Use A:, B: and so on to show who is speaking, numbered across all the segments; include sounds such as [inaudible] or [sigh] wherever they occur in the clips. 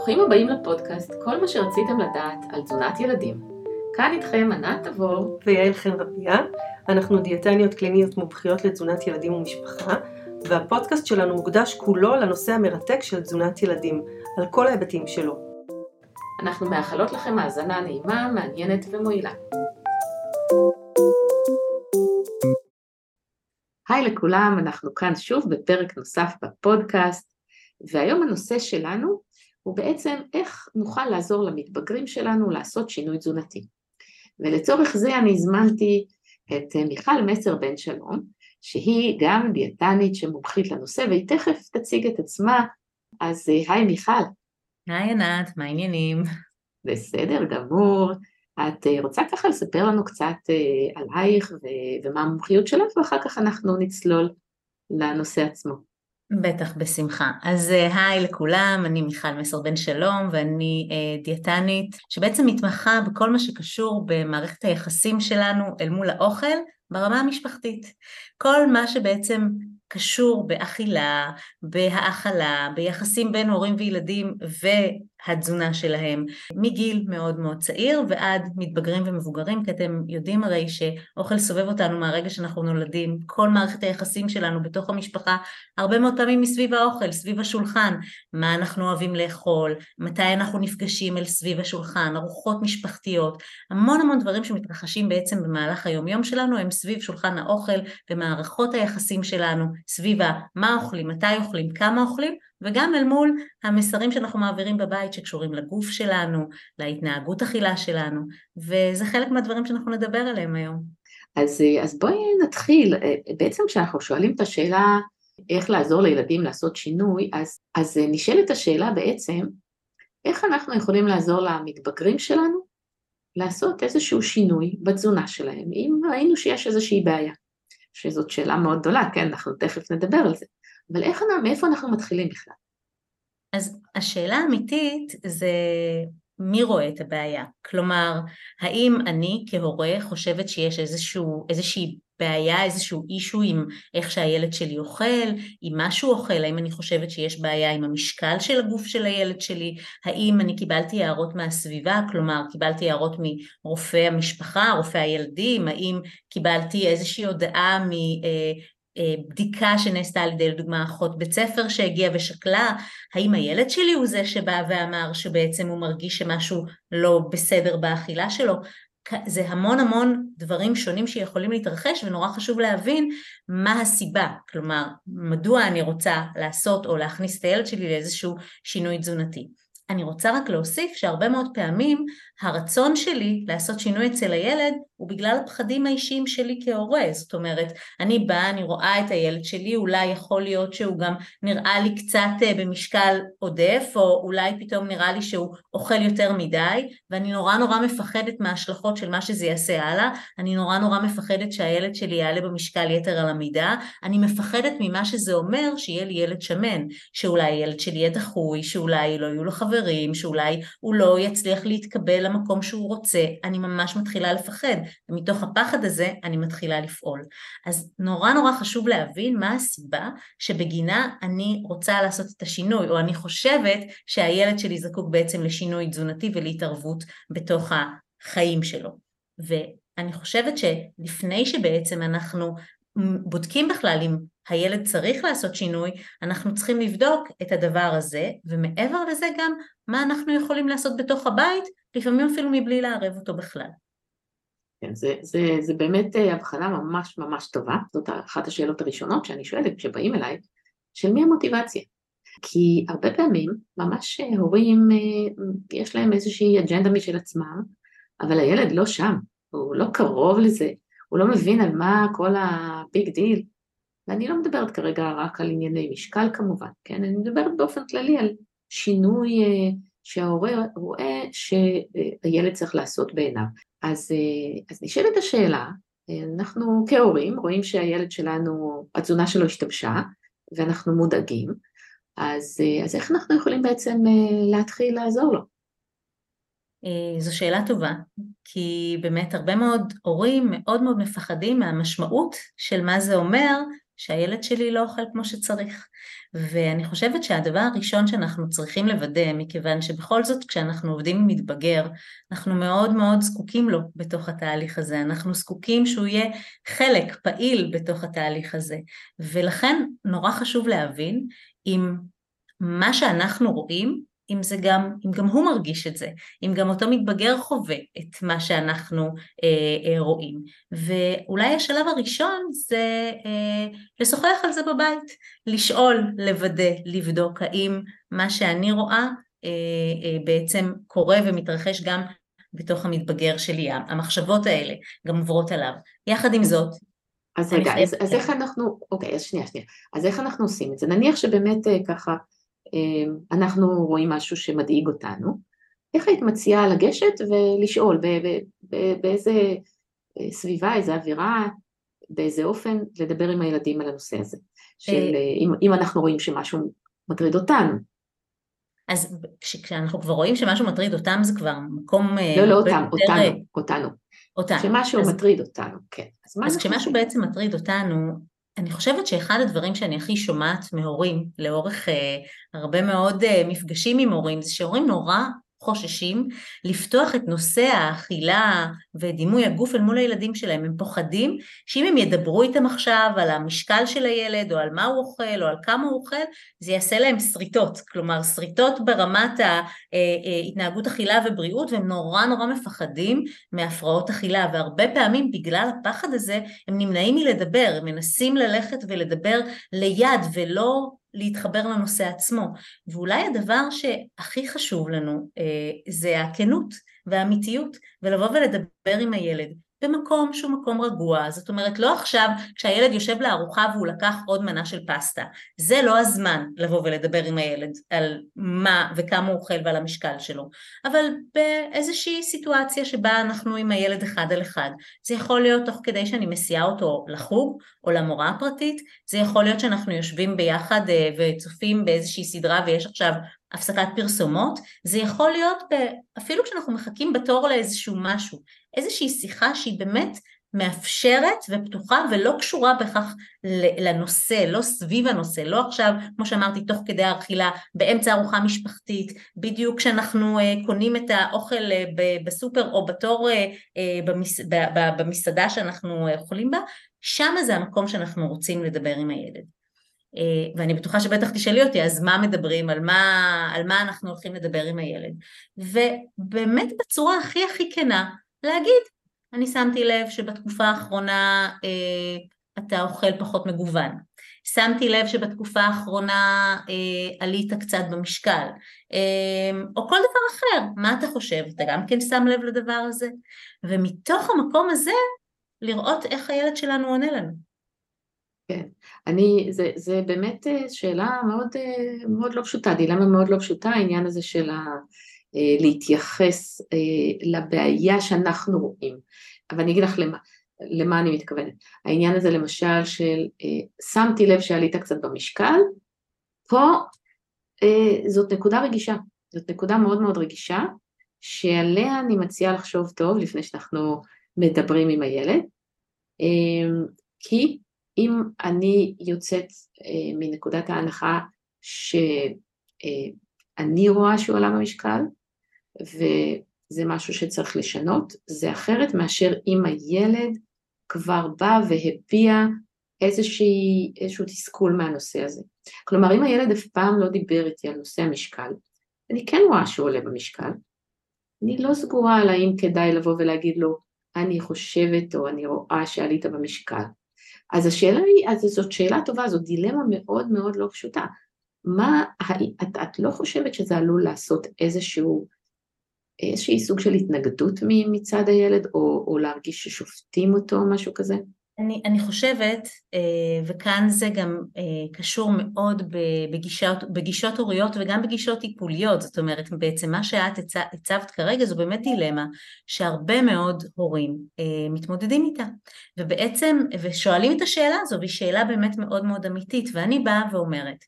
A: ברוכים הבאים לפודקאסט, כל מה שרציתם לדעת על תזונת ילדים. כאן איתכם ענת תבור
B: ויעל חן רביה, אנחנו דיאטניות קליניות מומחיות לתזונת ילדים ומשפחה, והפודקאסט שלנו מוקדש כולו לנושא המרתק של תזונת ילדים, על כל ההיבטים שלו.
A: אנחנו מאחלות לכם האזנה נעימה, מעניינת ומועילה. היי לכולם, אנחנו כאן שוב בפרק נוסף בפודקאסט, והיום הנושא שלנו הוא בעצם איך נוכל לעזור למתבגרים שלנו לעשות שינוי תזונתי. ולצורך זה אני הזמנתי את מיכל מסר בן שלום, שהיא גם דיאטנית שמומחית לנושא, והיא תכף תציג את עצמה. אז היי מיכל.
C: היי ענת, מה העניינים?
A: בסדר גמור. את רוצה ככה לספר לנו קצת אה, עלייך ומה המומחיות שלך, ואחר כך אנחנו נצלול לנושא עצמו.
C: בטח, בשמחה. אז אה, היי לכולם, אני מיכל מסר בן שלום ואני אה, דיאטנית שבעצם מתמחה בכל מה שקשור במערכת היחסים שלנו אל מול האוכל ברמה המשפחתית. כל מה שבעצם קשור באכילה, בהאכלה, ביחסים בין הורים וילדים והתזונה שלהם, מגיל מאוד מאוד צעיר ועד מתבגרים ומבוגרים, כי אתם יודעים הרי שאוכל סובב אותנו מהרגע שאנחנו נולדים, כל מערכת היחסים שלנו בתוך המשפחה, הרבה מאוד פעמים מסביב האוכל, סביב השולחן, מה אנחנו אוהבים לאכול, מתי אנחנו נפגשים אל סביב השולחן, ארוחות משפחתיות, המון המון דברים שמתרחשים בעצם במהלך היום יום שלנו הם סביב שולחן האוכל ומערכות היחסים שלנו, סביבה מה אוכלים, מתי אוכלים, כמה אוכלים, וגם אל מול המסרים שאנחנו מעבירים בבית שקשורים לגוף שלנו, להתנהגות אכילה שלנו, וזה חלק מהדברים שאנחנו נדבר עליהם היום.
A: אז, אז בואי נתחיל, בעצם כשאנחנו שואלים את השאלה איך לעזור לילדים לעשות שינוי, אז, אז נשאלת השאלה בעצם, איך אנחנו יכולים לעזור למתבגרים שלנו לעשות איזשהו שינוי בתזונה שלהם, אם ראינו שיש איזושהי בעיה. שזאת שאלה מאוד גדולה, כן, אנחנו תכף נדבר על זה, אבל איך, מאיפה אנחנו מתחילים בכלל?
C: אז השאלה האמיתית זה מי רואה את הבעיה? כלומר, האם אני כהורה חושבת שיש איזשהו, איזושהי בעיה, איזשהו אישו עם איך שהילד שלי אוכל, עם מה שהוא אוכל, האם אני חושבת שיש בעיה עם המשקל של הגוף של הילד שלי, האם אני קיבלתי הערות מהסביבה, כלומר קיבלתי הערות מרופא המשפחה, רופא הילדים, האם קיבלתי איזושהי הודעה אה, בדיקה שנעשתה על ידי לדוגמה אחות בית ספר שהגיעה ושקלה, האם הילד שלי הוא זה שבא ואמר שבעצם הוא מרגיש שמשהו לא בסדר באכילה שלו, זה המון המון דברים שונים שיכולים להתרחש ונורא חשוב להבין מה הסיבה, כלומר מדוע אני רוצה לעשות או להכניס את הילד שלי לאיזשהו שינוי תזונתי. אני רוצה רק להוסיף שהרבה מאוד פעמים הרצון שלי לעשות שינוי אצל הילד הוא בגלל הפחדים האישיים שלי כהורה, זאת אומרת, אני באה, אני רואה את הילד שלי, אולי יכול להיות שהוא גם נראה לי קצת אה, במשקל עודף, או אולי פתאום נראה לי שהוא אוכל יותר מדי, ואני נורא נורא מפחדת מההשלכות של מה שזה יעשה הלאה, אני נורא נורא מפחדת שהילד שלי יעלה במשקל יתר על המידה, אני מפחדת ממה שזה אומר שיהיה לי ילד שמן, שאולי הילד שלי יהיה דחוי, שאולי לא יהיו לו חברים, שאולי הוא לא יצליח להתקבל למקום שהוא רוצה, אני ממש מתחילה לפחד. ומתוך הפחד הזה אני מתחילה לפעול. אז נורא נורא חשוב להבין מה הסיבה שבגינה אני רוצה לעשות את השינוי, או אני חושבת שהילד שלי זקוק בעצם לשינוי תזונתי ולהתערבות בתוך החיים שלו. ואני חושבת שלפני שבעצם אנחנו בודקים בכלל אם הילד צריך לעשות שינוי, אנחנו צריכים לבדוק את הדבר הזה, ומעבר לזה גם מה אנחנו יכולים לעשות בתוך הבית, לפעמים אפילו מבלי לערב אותו בכלל.
A: כן, זה, זה, זה באמת אה, הבחנה ממש ממש טובה, זאת אחת השאלות הראשונות שאני שואלת כשבאים אליי, של מי המוטיבציה? כי הרבה פעמים ממש אה, הורים אה, יש להם איזושהי אג'נדה משל עצמם, אבל הילד לא שם, הוא לא קרוב לזה, הוא לא מבין על מה כל ה big deal, ואני לא מדברת כרגע רק על ענייני משקל כמובן, כן? אני מדברת באופן כללי על שינוי שההורה רואה שהילד צריך לעשות בעיניו. אז, אה, אז נשאלת השאלה, אה, אנחנו כהורים רואים שהילד שלנו, התזונה שלו השתבשה ואנחנו מודאגים, אז, אה, אז איך אנחנו יכולים בעצם להתחיל לעזור לו?
C: זו שאלה טובה, כי באמת הרבה מאוד הורים מאוד מאוד מפחדים מהמשמעות של מה זה אומר שהילד שלי לא אוכל כמו שצריך. ואני חושבת שהדבר הראשון שאנחנו צריכים לוודא, מכיוון שבכל זאת כשאנחנו עובדים עם מתבגר, אנחנו מאוד מאוד זקוקים לו בתוך התהליך הזה, אנחנו זקוקים שהוא יהיה חלק פעיל בתוך התהליך הזה, ולכן נורא חשוב להבין אם מה שאנחנו רואים אם זה גם, אם גם הוא מרגיש את זה, אם גם אותו מתבגר חווה את מה שאנחנו אה, אה, רואים. ואולי השלב הראשון זה אה, לשוחח על זה בבית, לשאול, לוודא, לבדוק האם מה שאני רואה אה, אה, בעצם קורה ומתרחש גם בתוך המתבגר שלי, המחשבות האלה גם עוברות עליו. יחד עם זאת,
A: אז רגע, אז, אז איך אנחנו, אוקיי, אז שנייה, שנייה, אז איך אנחנו עושים את זה? נניח שבאמת אה, ככה אנחנו רואים משהו שמדאיג אותנו, איך היית מציעה לגשת ולשאול באיזה אה, סביבה, איזה אווירה, באיזה אופן לדבר עם הילדים על הנושא הזה, של אה, אם, אם אנחנו רואים שמשהו מטריד אותנו.
C: אז כשאנחנו כבר רואים שמשהו מטריד אותם זה כבר מקום...
A: אה, לא, לא אותם, אותנו, אותנו. אותנו. שמשהו אז, מטריד אותנו, כן.
C: אז, אז כשמשהו בעצם מטריד אותנו, אני חושבת שאחד הדברים שאני הכי שומעת מהורים לאורך אה, הרבה מאוד אה, מפגשים עם הורים זה שהורים נורא חוששים לפתוח את נושא האכילה ודימוי הגוף אל מול הילדים שלהם. הם פוחדים שאם הם ידברו איתם עכשיו על המשקל של הילד או על מה הוא אוכל או על כמה הוא אוכל, זה יעשה להם שריטות. כלומר, שריטות ברמת ההתנהגות אה, אה, אכילה ובריאות והם נורא נורא מפחדים מהפרעות אכילה והרבה פעמים בגלל הפחד הזה הם נמנעים מלדבר, הם מנסים ללכת ולדבר ליד ולא להתחבר לנושא עצמו. ואולי הדבר שהכי חשוב לנו אה, זה הכנות והאמיתיות, ולבוא ולדבר עם הילד. במקום שהוא מקום רגוע, זאת אומרת לא עכשיו כשהילד יושב לארוחה והוא לקח עוד מנה של פסטה, זה לא הזמן לבוא ולדבר עם הילד על מה וכמה הוא אוכל ועל המשקל שלו, אבל באיזושהי סיטואציה שבה אנחנו עם הילד אחד על אחד, זה יכול להיות תוך כדי שאני מסיעה אותו לחוג או למורה הפרטית, זה יכול להיות שאנחנו יושבים ביחד אה, וצופים באיזושהי סדרה ויש עכשיו הפסקת פרסומות, זה יכול להיות אפילו כשאנחנו מחכים בתור לאיזשהו משהו, איזושהי שיחה שהיא באמת מאפשרת ופתוחה ולא קשורה בהכרח לנושא, לא סביב הנושא, לא עכשיו, כמו שאמרתי, תוך כדי האכילה, באמצע ארוחה משפחתית, בדיוק כשאנחנו אה, קונים את האוכל אה, בסופר או בתור אה, במסעדה שאנחנו אוכלים בה, שם זה המקום שאנחנו רוצים לדבר עם הילד. ואני בטוחה שבטח תשאלי אותי, אז מה מדברים, על מה, על מה אנחנו הולכים לדבר עם הילד. ובאמת בצורה הכי הכי כנה, להגיד, אני שמתי לב שבתקופה האחרונה אה, אתה אוכל פחות מגוון. שמתי לב שבתקופה האחרונה אה, עלית קצת במשקל, אה, או כל דבר אחר, מה אתה חושב? אתה גם כן שם לב לדבר הזה? ומתוך המקום הזה, לראות איך הילד שלנו עונה לנו.
A: כן, אני, זה, זה באמת אה, שאלה מאוד, אה, מאוד לא פשוטה, דילמה מאוד לא פשוטה, העניין הזה של ה... אה, להתייחס לבעיה שאנחנו רואים. אבל אני אגיד לך למה, למה אני מתכוונת. העניין הזה למשל של שמתי לב שעלית קצת במשקל, פה זאת נקודה רגישה, זאת נקודה מאוד מאוד רגישה, שעליה אני מציעה לחשוב טוב לפני שאנחנו מדברים עם הילד, כי אם אני יוצאת מנקודת ההנחה שאני רואה שהוא עלה במשקל, וזה משהו שצריך לשנות, זה אחרת מאשר אם הילד כבר בא והביע איזושהי, איזשהו תסכול מהנושא הזה. כלומר, אם הילד אף פעם לא דיבר איתי על נושא המשקל, אני כן רואה שהוא עולה במשקל, אני לא סגורה על האם כדאי לבוא ולהגיד לו, אני חושבת או אני רואה שעלית במשקל. אז השאלה היא, אז זאת שאלה טובה, זאת דילמה מאוד מאוד לא פשוטה. מה, את, את לא חושבת שזה עלול לעשות איזשהו איזשהי סוג של התנגדות מצד הילד, או, או להרגיש ששופטים אותו, או משהו כזה?
C: אני, אני חושבת, אה, וכאן זה גם אה, קשור מאוד בגישות, בגישות הוריות וגם בגישות טיפוליות, זאת אומרת בעצם מה שאת הצבת כרגע זו באמת דילמה שהרבה מאוד הורים אה, מתמודדים איתה, ובעצם, ושואלים את השאלה הזו, והיא שאלה באמת מאוד מאוד אמיתית, ואני באה ואומרת,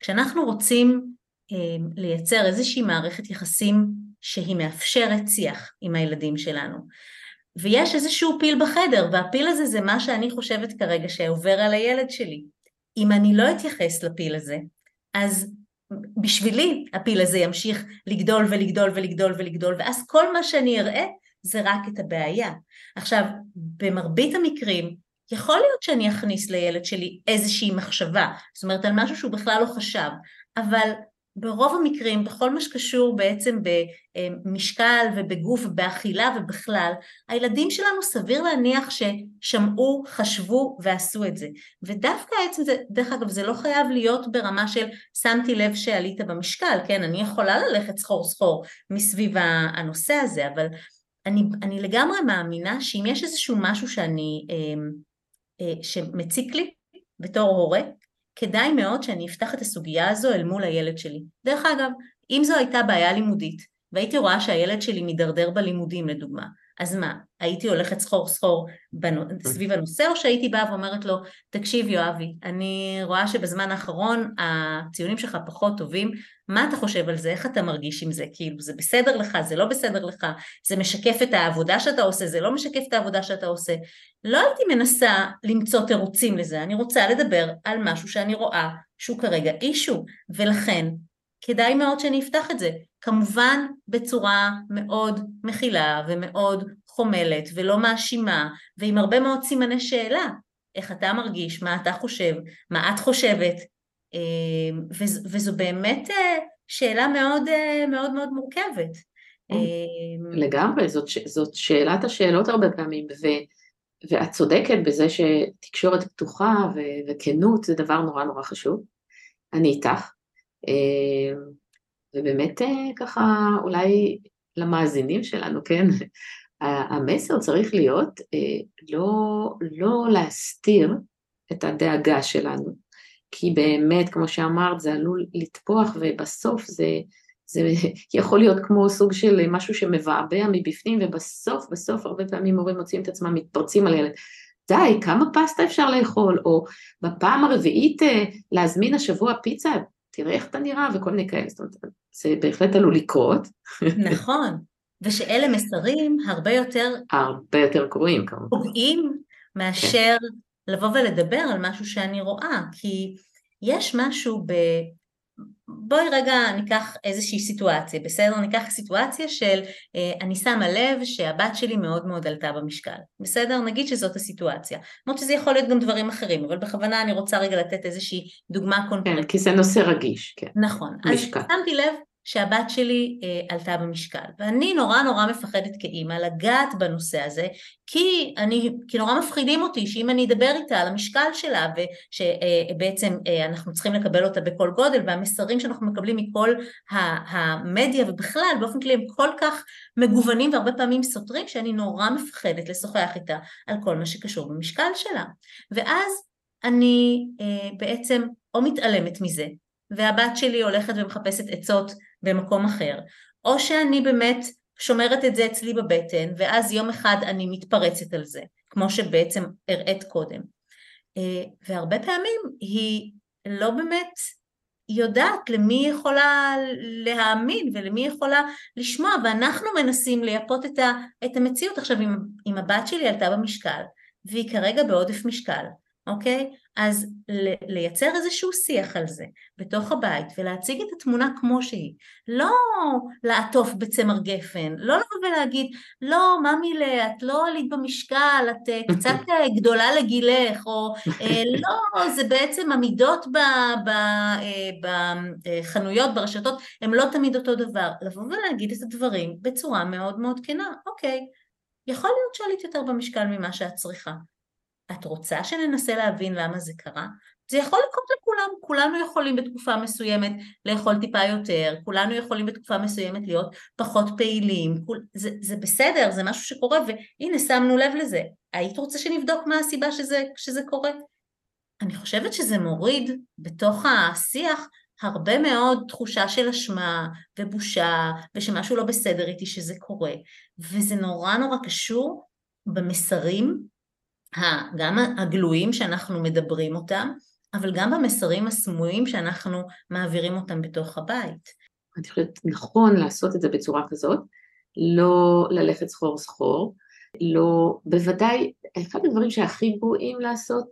C: כשאנחנו רוצים לייצר איזושהי מערכת יחסים שהיא מאפשרת שיח עם הילדים שלנו. ויש איזשהו פיל בחדר, והפיל הזה זה מה שאני חושבת כרגע שעובר על הילד שלי. אם אני לא אתייחס לפיל הזה, אז בשבילי הפיל הזה ימשיך לגדול ולגדול ולגדול ולגדול, ואז כל מה שאני אראה זה רק את הבעיה. עכשיו, במרבית המקרים, יכול להיות שאני אכניס לילד שלי איזושהי מחשבה, זאת אומרת על משהו שהוא בכלל לא חשב, אבל ברוב המקרים, בכל מה שקשור בעצם במשקל ובגוף ובאכילה ובכלל, הילדים שלנו סביר להניח ששמעו, חשבו ועשו את זה. ודווקא עצם זה, דרך אגב, זה לא חייב להיות ברמה של שמתי לב שעלית במשקל, כן? אני יכולה ללכת סחור סחור מסביב הנושא הזה, אבל אני, אני לגמרי מאמינה שאם יש איזשהו משהו שאני, אה, אה, שמציק לי בתור הורה, כדאי מאוד שאני אפתח את הסוגיה הזו אל מול הילד שלי. דרך אגב, אם זו הייתה בעיה לימודית, והייתי רואה שהילד שלי מידרדר בלימודים לדוגמה, אז מה, הייתי הולכת סחור סחור סביב הנושא, או שהייתי באה ואומרת לו, תקשיב יואבי, אני רואה שבזמן האחרון הציונים שלך פחות טובים, מה אתה חושב על זה, איך אתה מרגיש עם זה, כאילו זה בסדר לך, זה לא בסדר לך, זה משקף את העבודה שאתה עושה, זה לא משקף את העבודה שאתה עושה. לא הייתי מנסה למצוא תירוצים לזה, אני רוצה לדבר על משהו שאני רואה שהוא כרגע אישו, ולכן כדאי מאוד שאני אפתח את זה. כמובן בצורה מאוד מכילה ומאוד חומלת ולא מאשימה ועם הרבה מאוד סימני שאלה. איך אתה מרגיש, מה אתה חושב, מה את חושבת, אמ, וזו באמת אה, שאלה מאוד אה, מאוד מאוד מורכבת.
A: אמ, לגמרי, זאת, זאת שאלת השאלות הרבה פעמים, ו, ואת צודקת בזה שתקשורת פתוחה ו, וכנות זה דבר נורא נורא חשוב. אני איתך. אמ, ובאמת אה, ככה אולי למאזינים שלנו, כן, המסר צריך להיות לא, לא להסתיר את הדאגה שלנו, כי באמת, כמו שאמרת, זה עלול לטפוח ובסוף זה, זה [laughs] יכול להיות כמו סוג של משהו שמבעבע מבפנים, ובסוף, בסוף הרבה פעמים הורים מוצאים את עצמם מתפרצים על ילד. די, כמה פסטה אפשר לאכול? או בפעם הרביעית אה, להזמין השבוע פיצה, תראה איך אתה נראה וכל מיני כאלה, זאת אומרת, זה בהחלט עלול לקרות.
C: נכון, ושאלה מסרים הרבה יותר...
A: הרבה יותר גרועים כמובן.
C: פוגעים מאשר כן. לבוא ולדבר על משהו שאני רואה, כי יש משהו ב... בואי רגע ניקח איזושהי סיטואציה, בסדר? ניקח סיטואציה של אה, אני שמה לב שהבת שלי מאוד מאוד עלתה במשקל, בסדר? נגיד שזאת הסיטואציה. למרות שזה יכול להיות גם דברים אחרים, אבל בכוונה אני רוצה רגע לתת איזושהי דוגמה קונקרטית.
A: כן, כי זה נושא רגיש, כן.
C: נכון. משקל. אז שמתי לב שהבת שלי אה, עלתה במשקל. ואני נורא נורא מפחדת כאימא לגעת בנושא הזה, כי, אני, כי נורא מפחידים אותי שאם אני אדבר איתה על המשקל שלה, ושבעצם אה, אה, אנחנו צריכים לקבל אותה בכל גודל, והמסרים שאנחנו מקבלים מכל המדיה ובכלל, באופן כללי הם כל כך מגוונים והרבה פעמים סותרים, שאני נורא מפחדת לשוחח איתה על כל מה שקשור במשקל שלה. ואז אני אה, בעצם או מתעלמת מזה, והבת שלי הולכת ומחפשת עצות במקום אחר, או שאני באמת שומרת את זה אצלי בבטן, ואז יום אחד אני מתפרצת על זה, כמו שבעצם הראית קודם. אה, והרבה פעמים היא לא באמת יודעת למי היא יכולה להאמין ולמי היא יכולה לשמוע, ואנחנו מנסים לייפות את, ה, את המציאות. עכשיו, אם, אם הבת שלי עלתה במשקל, והיא כרגע בעודף משקל, אוקיי? אז לייצר איזשהו שיח על זה בתוך הבית ולהציג את התמונה כמו שהיא, לא לעטוף בצמר גפן, לא לבוא ולהגיד לא ממי את לא עלית במשקל, את אה, קצת אה, גדולה לגילך, או אה, [laughs] לא, זה בעצם המידות בחנויות, ברשתות, הן לא תמיד אותו דבר, לבוא ולהגיד את הדברים בצורה מאוד מאוד כנה, אוקיי, יכול להיות שעלית יותר במשקל ממה שאת צריכה, את רוצה שננסה להבין למה זה קרה? זה יכול לקרות לכולם, כולנו יכולים בתקופה מסוימת לאכול טיפה יותר, כולנו יכולים בתקופה מסוימת להיות פחות פעילים, כול, זה, זה בסדר, זה משהו שקורה, והנה שמנו לב לזה. היית רוצה שנבדוק מה הסיבה שזה, שזה קורה? אני חושבת שזה מוריד בתוך השיח הרבה מאוד תחושה של אשמה ובושה ושמשהו לא בסדר איתי שזה קורה, וזה נורא נורא קשור במסרים גם הגלויים שאנחנו מדברים אותם, אבל גם במסרים הסמויים שאנחנו מעבירים אותם בתוך הבית.
A: אני חושבת נכון לעשות את זה בצורה כזאת, לא ללכת סחור סחור, לא, בוודאי, אחד הדברים שהכי גרועים לעשות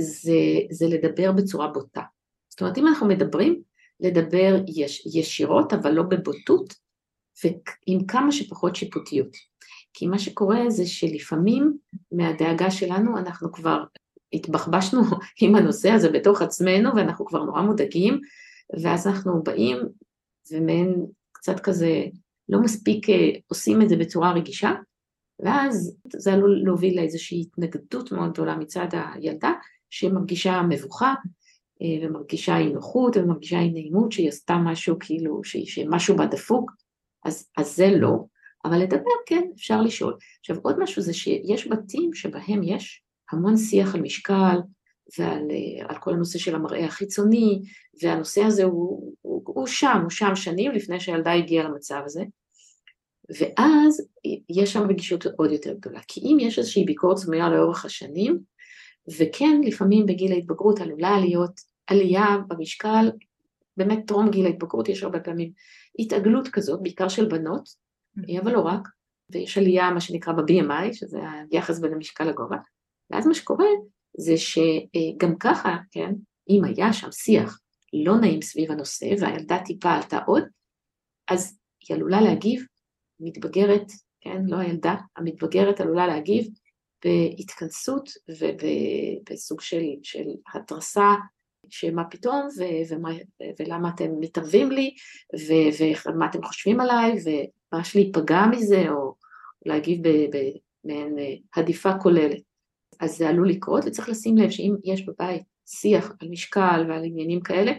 A: זה, זה לדבר בצורה בוטה. זאת אומרת, אם אנחנו מדברים, לדבר יש, ישירות, אבל לא בבוטות, ועם כמה שפחות שיפוטיות. כי מה שקורה זה שלפעמים מהדאגה שלנו אנחנו כבר התבחבשנו [laughs] עם הנושא הזה בתוך עצמנו ואנחנו כבר נורא מודאגים, ואז אנחנו באים ומעין קצת כזה לא מספיק אה, עושים את זה בצורה רגישה, ואז זה עלול להוביל לאיזושהי התנגדות מאוד גדולה מצד הילדה, שמרגישה מבוכה אה, ומרגישה אי נוחות ומרגישה אי נעימות שהיא עשתה משהו כאילו, שמשהו בה דפוק, אז, אז זה לא, אבל לדבר כן, אפשר לשאול. עכשיו עוד משהו זה שיש בתים שבהם יש המון שיח על משקל ועל על כל הנושא של המראה החיצוני, והנושא הזה הוא, הוא, הוא שם, הוא שם שנים לפני שהילדה הגיעה למצב הזה, ואז יש שם רגישות עוד יותר גדולה, כי אם יש איזושהי ביקורת סמויה לאורך השנים, וכן לפעמים בגיל ההתבגרות עלולה להיות עלייה במשקל, באמת טרום גיל ההתבגרות יש הרבה פעמים התעגלות כזאת, בעיקר של בנות. אבל לא רק, ויש עלייה מה שנקרא ב-BMI, שזה היחס בין המשקל לגובה, ואז מה שקורה זה שגם ככה, כן, אם היה שם שיח לא נעים סביב הנושא והילדה טיפה עלתה עוד, אז היא עלולה להגיב, מתבגרת, כן, לא הילדה, המתבגרת עלולה להגיב בהתכנסות ובסוג של, של התרסה שמה פתאום ו- ומה, ולמה אתם מתערבים לי ומה אתם חושבים עליי ומה יש להיפגע מזה או להגיב במעין אה, הדיפה כוללת. אז זה עלול לקרות וצריך לשים לב שאם יש בבית שיח על משקל ועל עניינים כאלה,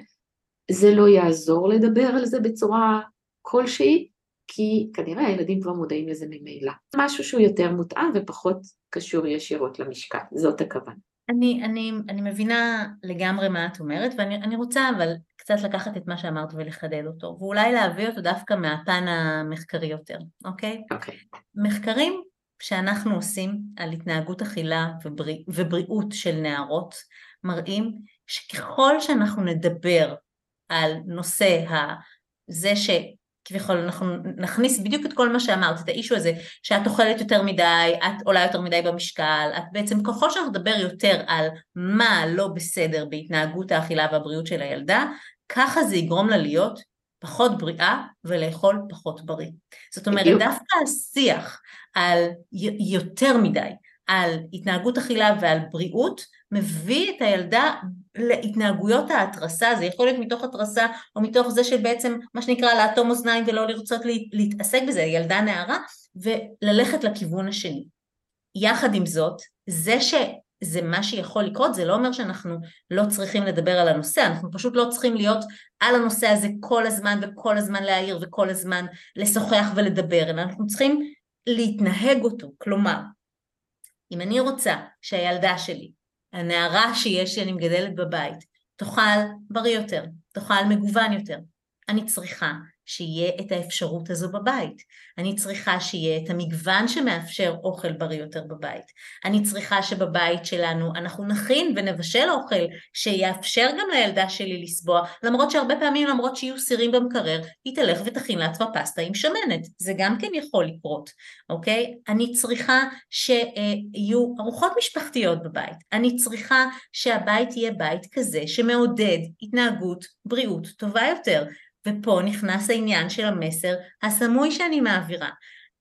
A: זה לא יעזור לדבר על זה בצורה כלשהי, כי כנראה הילדים כבר מודעים לזה ממילא. משהו שהוא יותר מותאם ופחות קשור ישירות למשקל, זאת הכוונה.
C: אני, אני, אני מבינה לגמרי מה את אומרת, ואני רוצה אבל קצת לקחת את מה שאמרת ולחדד אותו, ואולי להביא אותו דווקא מהפן המחקרי יותר, אוקיי?
A: אוקיי.
C: מחקרים שאנחנו עושים על התנהגות אכילה ובריא, ובריאות של נערות מראים שככל שאנחנו נדבר על נושא זה שכביכול אנחנו נכניס בדיוק את כל מה שאמרת, את האישו הזה שאת אוכלת יותר מדי, את עולה יותר מדי במשקל, את בעצם ככל שאנחנו נדבר יותר על מה לא בסדר בהתנהגות האכילה והבריאות של הילדה, ככה זה יגרום לה להיות פחות בריאה ולאכול פחות בריא. זאת אומרת, בדיוק. דווקא השיח על יותר מדי, על התנהגות אכילה ועל בריאות, מביא את הילדה להתנהגויות ההתרסה, זה יכול להיות מתוך התרסה או מתוך זה שבעצם מה שנקרא לאטום אוזניים ולא לרצות להתעסק בזה, ילדה נערה, וללכת לכיוון השני. יחד עם זאת, זה ש... זה מה שיכול לקרות, זה לא אומר שאנחנו לא צריכים לדבר על הנושא, אנחנו פשוט לא צריכים להיות על הנושא הזה כל הזמן וכל הזמן להעיר וכל הזמן לשוחח ולדבר, אלא אנחנו צריכים להתנהג אותו, כלומר, אם אני רוצה שהילדה שלי, הנערה שיש שאני מגדלת בבית, תאכל בריא יותר, תאכל מגוון יותר, אני צריכה שיהיה את האפשרות הזו בבית. אני צריכה שיהיה את המגוון שמאפשר אוכל בריא יותר בבית. אני צריכה שבבית שלנו אנחנו נכין ונבשל אוכל שיאפשר גם לילדה שלי לסבוע, למרות שהרבה פעמים למרות שיהיו סירים במקרר, היא תלך ותכין לעצמה פסטה עם שמנת. זה גם כן יכול לקרות, אוקיי? אני צריכה שיהיו ארוחות משפחתיות בבית. אני צריכה שהבית יהיה בית כזה שמעודד התנהגות בריאות טובה יותר. ופה נכנס העניין של המסר הסמוי שאני מעבירה.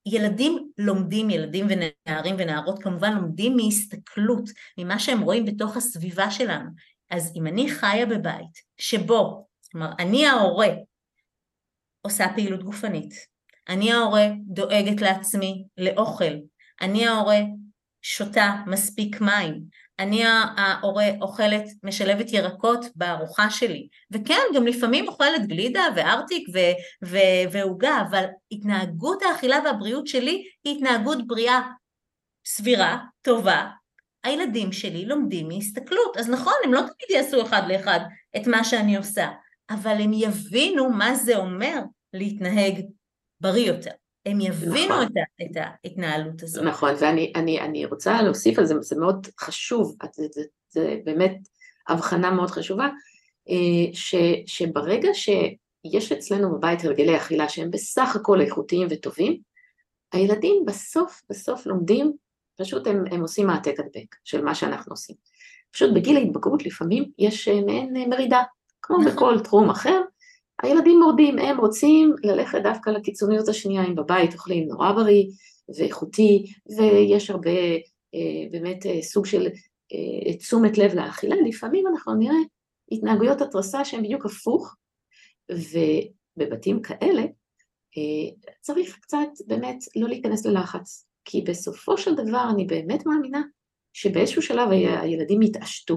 C: ילדים לומדים, ילדים ונערים ונערות כמובן לומדים מהסתכלות, ממה שהם רואים בתוך הסביבה שלנו. אז אם אני חיה בבית שבו, כלומר אני ההורה עושה פעילות גופנית, אני ההורה דואגת לעצמי לאוכל, אני ההורה שותה מספיק מים, אני ההורה אוכלת, משלבת ירקות בארוחה שלי, וכן, גם לפעמים אוכלת גלידה וארטיק ועוגה, אבל התנהגות האכילה והבריאות שלי היא התנהגות בריאה סבירה, טובה. הילדים שלי לומדים מהסתכלות, אז נכון, הם לא תמיד יעשו אחד לאחד את מה שאני עושה, אבל הם יבינו מה זה אומר להתנהג בריא יותר. הם יבינו נכון. את, את ההתנהלות הזאת.
A: נכון, ואני אני, אני רוצה להוסיף על זה, זה מאוד חשוב, זה, זה, זה באמת הבחנה מאוד חשובה, אה, ש, שברגע שיש אצלנו בבית הרגלי אכילה שהם בסך הכל איכותיים וטובים, הילדים בסוף בסוף לומדים, פשוט הם, הם עושים העתק הדבק של מה שאנחנו עושים. פשוט בגיל ההתבגרות לפעמים יש אה, מעין אה, מרידה, כמו נכון. בכל תחום אחר, הילדים מורדים, הם רוצים ללכת דווקא לקיצוניות השנייה, אם בבית אוכלים נורא בריא ואיכותי, ויש הרבה אה, באמת אה, סוג של אה, תשומת לב לאכילה, לפעמים אנחנו נראה התנהגויות התרסה שהן בדיוק הפוך, ובבתים כאלה אה, צריך קצת באמת לא להיכנס ללחץ, כי בסופו של דבר אני באמת מאמינה שבאיזשהו שלב הילדים יתעשתו.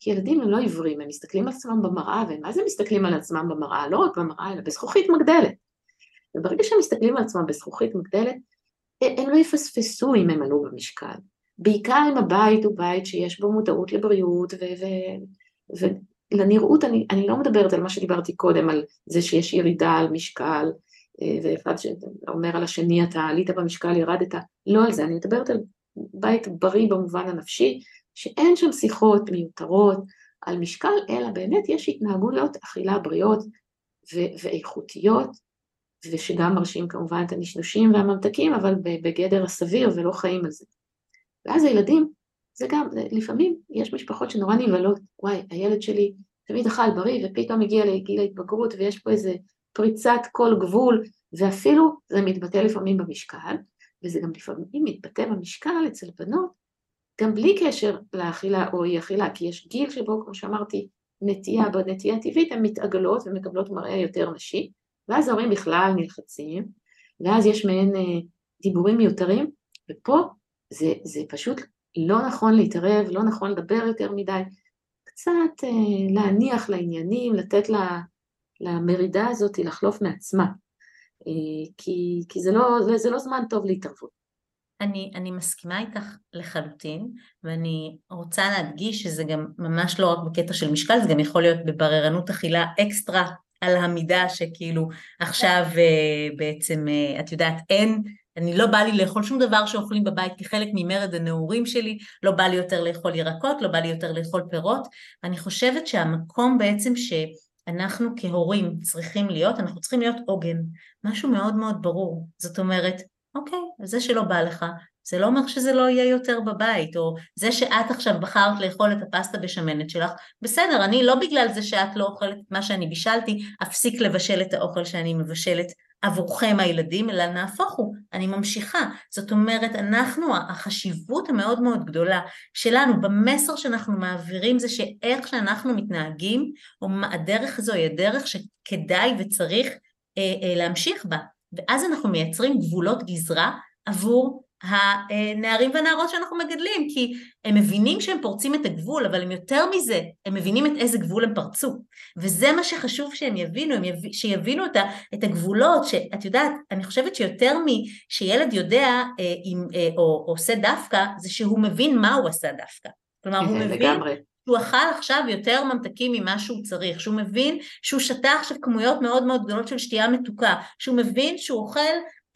A: כי ילדים הם לא עיוורים, הם מסתכלים על עצמם במראה, ומה זה מסתכלים על עצמם במראה? לא רק במראה, אלא בזכוכית מגדלת. וברגע שהם מסתכלים על עצמם בזכוכית מגדלת, הם לא יפספסו אם הם עלו במשקל. בעיקר אם הבית הוא בית שיש בו מודעות לבריאות ולנראות, אני, אני לא מדברת על מה שדיברתי קודם, על זה שיש ירידה על משקל, אה, ואחד שאומר על השני אתה עלית במשקל, ירדת, לא על זה, אני מדברת על בית בריא במובן הנפשי, שאין שם שיחות מיותרות על משקל, אלא באמת יש התנהגויות אכילה בריאות ו- ואיכותיות, ושגם מרשים כמובן את הנשנושים והממתקים, אבל בגדר הסביר ולא חיים על זה. ואז הילדים, זה גם, לפעמים יש משפחות שנורא נבהלות, וואי, הילד שלי תמיד אכל בריא ופתאום הגיע לגיל ההתבגרות ויש פה איזה פריצת כל גבול, ואפילו זה מתבטא לפעמים במשקל, וזה גם לפעמים מתבטא במשקל אצל בנות, גם בלי קשר לאכילה או אי אכילה, כי יש גיל שבו, כמו שאמרתי, נטייה בנטייה טבעית, הן מתעגלות ומקבלות מראה יותר נשי, ואז ההורים בכלל נלחצים, ואז יש מעין אה, דיבורים מיותרים, ופה זה, זה פשוט לא נכון להתערב, לא נכון לדבר יותר מדי, קצת אה, להניח לעניינים, לתת לה, למרידה הזאת לחלוף מעצמה, אה, כי, כי זה, לא, זה לא זמן טוב להתערבות.
C: אני, אני מסכימה איתך לחלוטין, ואני רוצה להדגיש שזה גם ממש לא רק בקטע של משקל, זה גם יכול להיות בבררנות אכילה אקסטרה על המידה שכאילו עכשיו אה, בעצם, אה, את יודעת, אין, אני לא בא לי לאכול שום דבר שאוכלים בבית כחלק ממרד הנעורים שלי, לא בא לי יותר לאכול ירקות, לא בא לי יותר לאכול פירות. אני חושבת שהמקום בעצם שאנחנו כהורים צריכים להיות, אנחנו צריכים להיות עוגן, משהו מאוד מאוד ברור. זאת אומרת, אוקיי, זה שלא בא לך, זה לא אומר שזה לא יהיה יותר בבית, או זה שאת עכשיו בחרת לאכול את הפסטה בשמנת שלך, בסדר, אני לא בגלל זה שאת לא אוכלת את מה שאני בישלתי, אפסיק לבשל את האוכל שאני מבשלת עבורכם הילדים, אלא נהפוך הוא, אני ממשיכה. זאת אומרת, אנחנו, החשיבות המאוד מאוד גדולה שלנו במסר שאנחנו מעבירים זה שאיך שאנחנו מתנהגים, או הדרך הזו היא הדרך שכדאי וצריך אה, אה, להמשיך בה. ואז אנחנו מייצרים גבולות גזרה עבור הנערים והנערות שאנחנו מגדלים, כי הם מבינים שהם פורצים את הגבול, אבל הם יותר מזה, הם מבינים את איזה גבול הם פרצו. וזה מה שחשוב שהם יבינו, הם יב... שיבינו את, ה... את הגבולות, שאת יודעת, אני חושבת שיותר משילד יודע אה, אם, אה, או, עושה דווקא, זה שהוא מבין מה הוא עשה דווקא. כלומר, הוא מבין... לגמרי. שהוא אכל עכשיו יותר ממתקים ממה שהוא צריך, שהוא מבין שהוא שתה עכשיו כמויות מאוד מאוד גדולות של שתייה מתוקה, שהוא מבין שהוא אוכל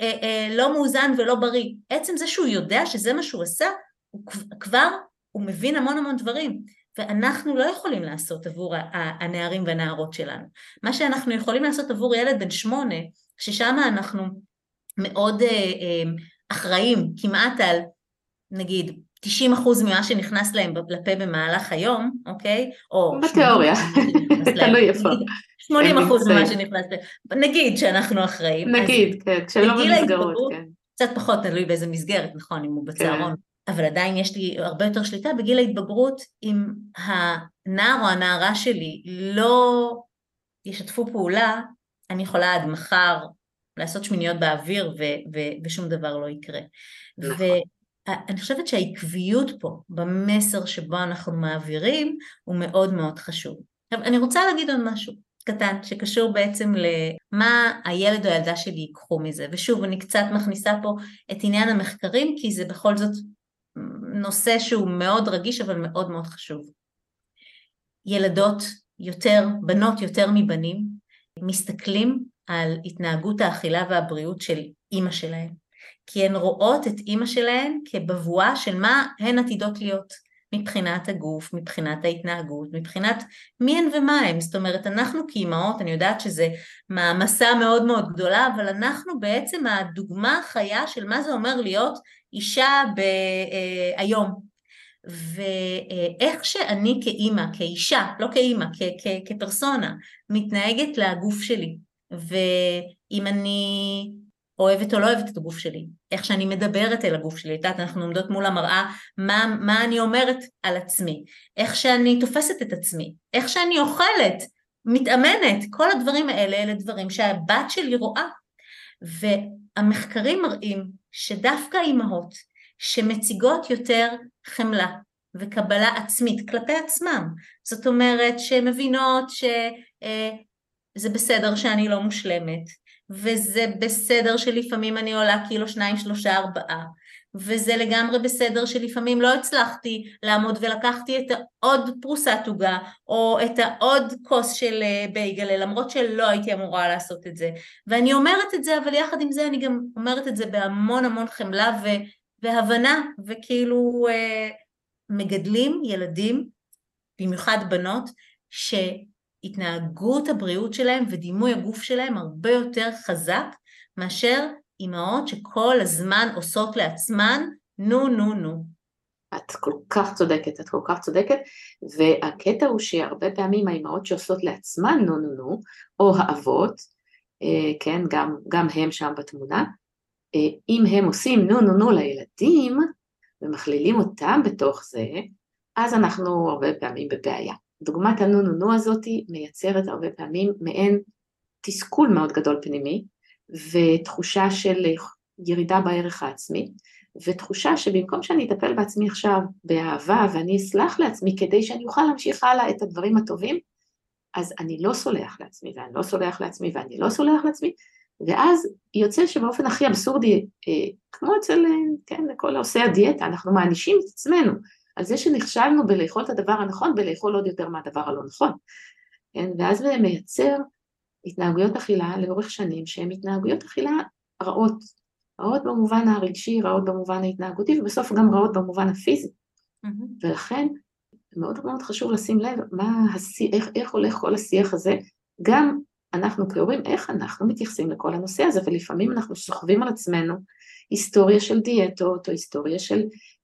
C: אה, אה, לא מאוזן ולא בריא. עצם זה שהוא יודע שזה מה שהוא עשה, הוא כבר, הוא מבין המון המון דברים. ואנחנו לא יכולים לעשות עבור הנערים והנערות שלנו. מה שאנחנו יכולים לעשות עבור ילד בן שמונה, ששם אנחנו מאוד אה, אה, אחראים כמעט על, נגיד, 90 אחוז ממה שנכנס להם לפה במהלך היום, אוקיי?
A: או... בתיאוריה, תלוי איפה.
C: 80 אחוז ממה שנכנס להם. נגיד שאנחנו אחראים.
A: נגיד, כן, כשלא במסגרות, כן.
C: קצת פחות תלוי באיזה מסגרת, נכון, אם הוא בצהרון. כן. אבל עדיין יש לי הרבה יותר שליטה בגיל ההתבגרות, אם הנער או הנערה שלי לא ישתפו פעולה, אני יכולה עד מחר לעשות שמיניות באוויר ו- ו- ושום דבר לא יקרה. נכון. אני חושבת שהעקביות פה במסר שבו אנחנו מעבירים הוא מאוד מאוד חשוב. עכשיו אני רוצה להגיד עוד משהו קטן שקשור בעצם למה הילד או הילדה שלי ייקחו מזה ושוב אני קצת מכניסה פה את עניין המחקרים כי זה בכל זאת נושא שהוא מאוד רגיש אבל מאוד מאוד חשוב. ילדות יותר, בנות יותר מבנים מסתכלים על התנהגות האכילה והבריאות של אימא שלהם כי הן רואות את אימא שלהן כבבואה של מה הן עתידות להיות. מבחינת הגוף, מבחינת ההתנהגות, מבחינת מי הן ומה הן. זאת אומרת, אנחנו כאימהות, אני יודעת שזה מעמסה מאוד מאוד גדולה, אבל אנחנו בעצם הדוגמה החיה של מה זה אומר להיות אישה ב- היום. ואיך שאני כאימא, כאישה, לא כאימא, כ- כ- כפרסונה, מתנהגת לגוף שלי, ואם אני אוהבת או לא אוהבת את הגוף שלי, איך שאני מדברת אל הגוף שלי, את יודעת, אנחנו עומדות מול המראה, מה, מה אני אומרת על עצמי, איך שאני תופסת את עצמי, איך שאני אוכלת, מתאמנת, כל הדברים האלה אלה דברים שהבת שלי רואה. והמחקרים מראים שדווקא אימהות שמציגות יותר חמלה וקבלה עצמית כלפי עצמם, זאת אומרת שמבינות שזה אה, בסדר שאני לא מושלמת, וזה בסדר שלפעמים אני עולה קילו שניים, שלושה, ארבעה, וזה לגמרי בסדר שלפעמים לא הצלחתי לעמוד ולקחתי את העוד פרוסת עוגה או את העוד כוס של אה, בייגלה למרות שלא הייתי אמורה לעשות את זה. ואני אומרת את זה אבל יחד עם זה אני גם אומרת את זה בהמון המון חמלה ו, והבנה וכאילו אה, מגדלים ילדים במיוחד בנות ש... התנהגות הבריאות שלהם ודימוי הגוף שלהם הרבה יותר חזק מאשר אימהות שכל הזמן עושות לעצמן נו נו נו.
A: את כל כך צודקת, את כל כך צודקת, והקטע הוא שהרבה פעמים האימהות שעושות לעצמן נו נו נו, או האבות, אה, כן, גם, גם הם שם בתמונה, אה, אם הם עושים נו נו נו לילדים ומכלילים אותם בתוך זה, אז אנחנו הרבה פעמים בבעיה. דוגמת הנו נו נו הזאתי מייצרת הרבה פעמים מעין תסכול מאוד גדול פנימי ותחושה של ירידה בערך העצמי ותחושה שבמקום שאני אטפל בעצמי עכשיו באהבה ואני אסלח לעצמי כדי שאני אוכל להמשיך הלאה את הדברים הטובים אז אני לא סולח לעצמי ואני לא סולח לעצמי ואני לא סולח לעצמי ואז יוצא שבאופן הכי אבסורדי, אה, כמו אצל, אה, כן, כל עושי הדיאטה, אנחנו מענישים את עצמנו על זה שנכשלנו בלאכול את הדבר הנכון, בלאכול עוד יותר מהדבר הלא נכון. כן? ואז זה מייצר התנהגויות אכילה לאורך שנים שהן התנהגויות אכילה רעות, רעות במובן הרגשי, רעות במובן ההתנהגותי ובסוף גם רעות במובן הפיזי. Mm-hmm. ולכן מאוד מאוד חשוב לשים לב מה השיח, איך, איך הולך כל השיח הזה, גם אנחנו כהורים, איך אנחנו מתייחסים לכל הנושא הזה, ולפעמים אנחנו סוחבים על עצמנו היסטוריה של דיאטות או היסטוריה של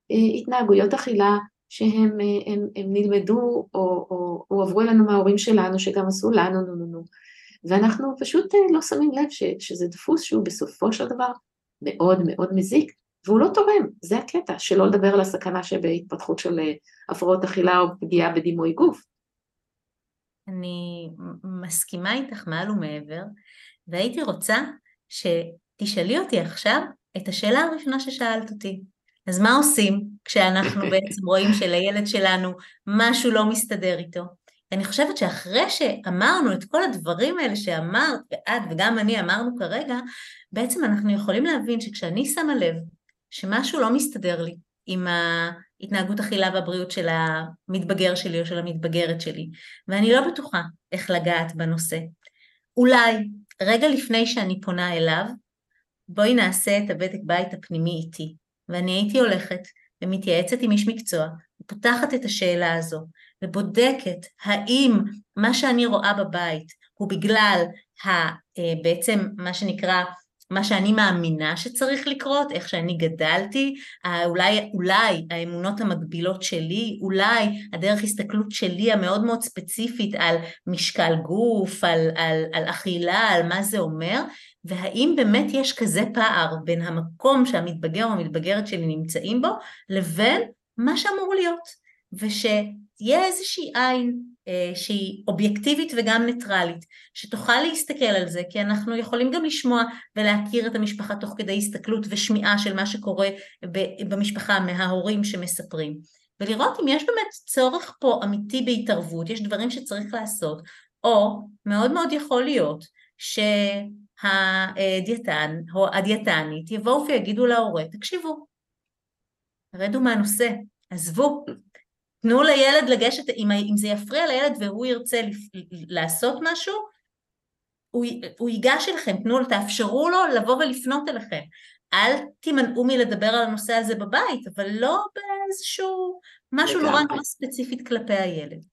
A: התנהגויות אכילה שהם אה, הם, הם נלמדו או, או, או עברו אלינו מההורים שלנו שגם עשו לנו נו נו נו ואנחנו פשוט אה, לא שמים לב ש, שזה דפוס שהוא בסופו של דבר מאוד מאוד מזיק והוא לא תורם, זה הקטע, שלא לדבר על הסכנה שבהתפתחות של הפרעות אכילה או פגיעה בדימוי גוף.
C: אני מסכימה איתך מעל ומעבר, והייתי רוצה שתשאלי אותי עכשיו את השאלה הראשונה ששאלת אותי. אז מה עושים כשאנחנו [laughs] בעצם רואים שלילד שלנו משהו לא מסתדר איתו? אני חושבת שאחרי שאמרנו את כל הדברים האלה שאמרת, ואת וגם אני אמרנו כרגע, בעצם אנחנו יכולים להבין שכשאני שמה לב שמשהו לא מסתדר לי עם ההתנהגות אכילה והבריאות של המתבגר שלי או של המתבגרת שלי, ואני לא בטוחה איך לגעת בנושא, אולי רגע לפני שאני פונה אליו, בואי נעשה את הבדק בית הפנימי איתי. ואני הייתי הולכת ומתייעצת עם איש מקצוע, ופותחת את השאלה הזו, ובודקת האם מה שאני רואה בבית הוא בגלל ה, אה, בעצם מה שנקרא מה שאני מאמינה שצריך לקרות, איך שאני גדלתי, אולי, אולי האמונות המקבילות שלי, אולי הדרך הסתכלות שלי המאוד מאוד ספציפית על משקל גוף, על, על, על אכילה, על מה זה אומר, והאם באמת יש כזה פער בין המקום שהמתבגר או המתבגרת שלי נמצאים בו, לבין מה שאמור להיות, ושתהיה איזושהי עין אה, שהיא אובייקטיבית וגם ניטרלית, שתוכל להסתכל על זה, כי אנחנו יכולים גם לשמוע ולהכיר את המשפחה תוך כדי הסתכלות ושמיעה של מה שקורה במשפחה מההורים שמספרים, ולראות אם יש באמת צורך פה אמיתי בהתערבות, יש דברים שצריך לעשות, או מאוד מאוד יכול להיות שהדיאטן או הדיאטנית יבואו ויגידו להורה, תקשיבו, רדו מהנושא, עזבו, תנו לילד לגשת, אם, אם זה יפריע לילד והוא ירצה לעשות משהו, הוא, הוא ייגש אליכם, תנו, תאפשרו לו לבוא ולפנות אליכם. אל תימנעו מלדבר על הנושא הזה בבית, אבל לא באיזשהו משהו נורא נורא ספציפית כלפי הילד.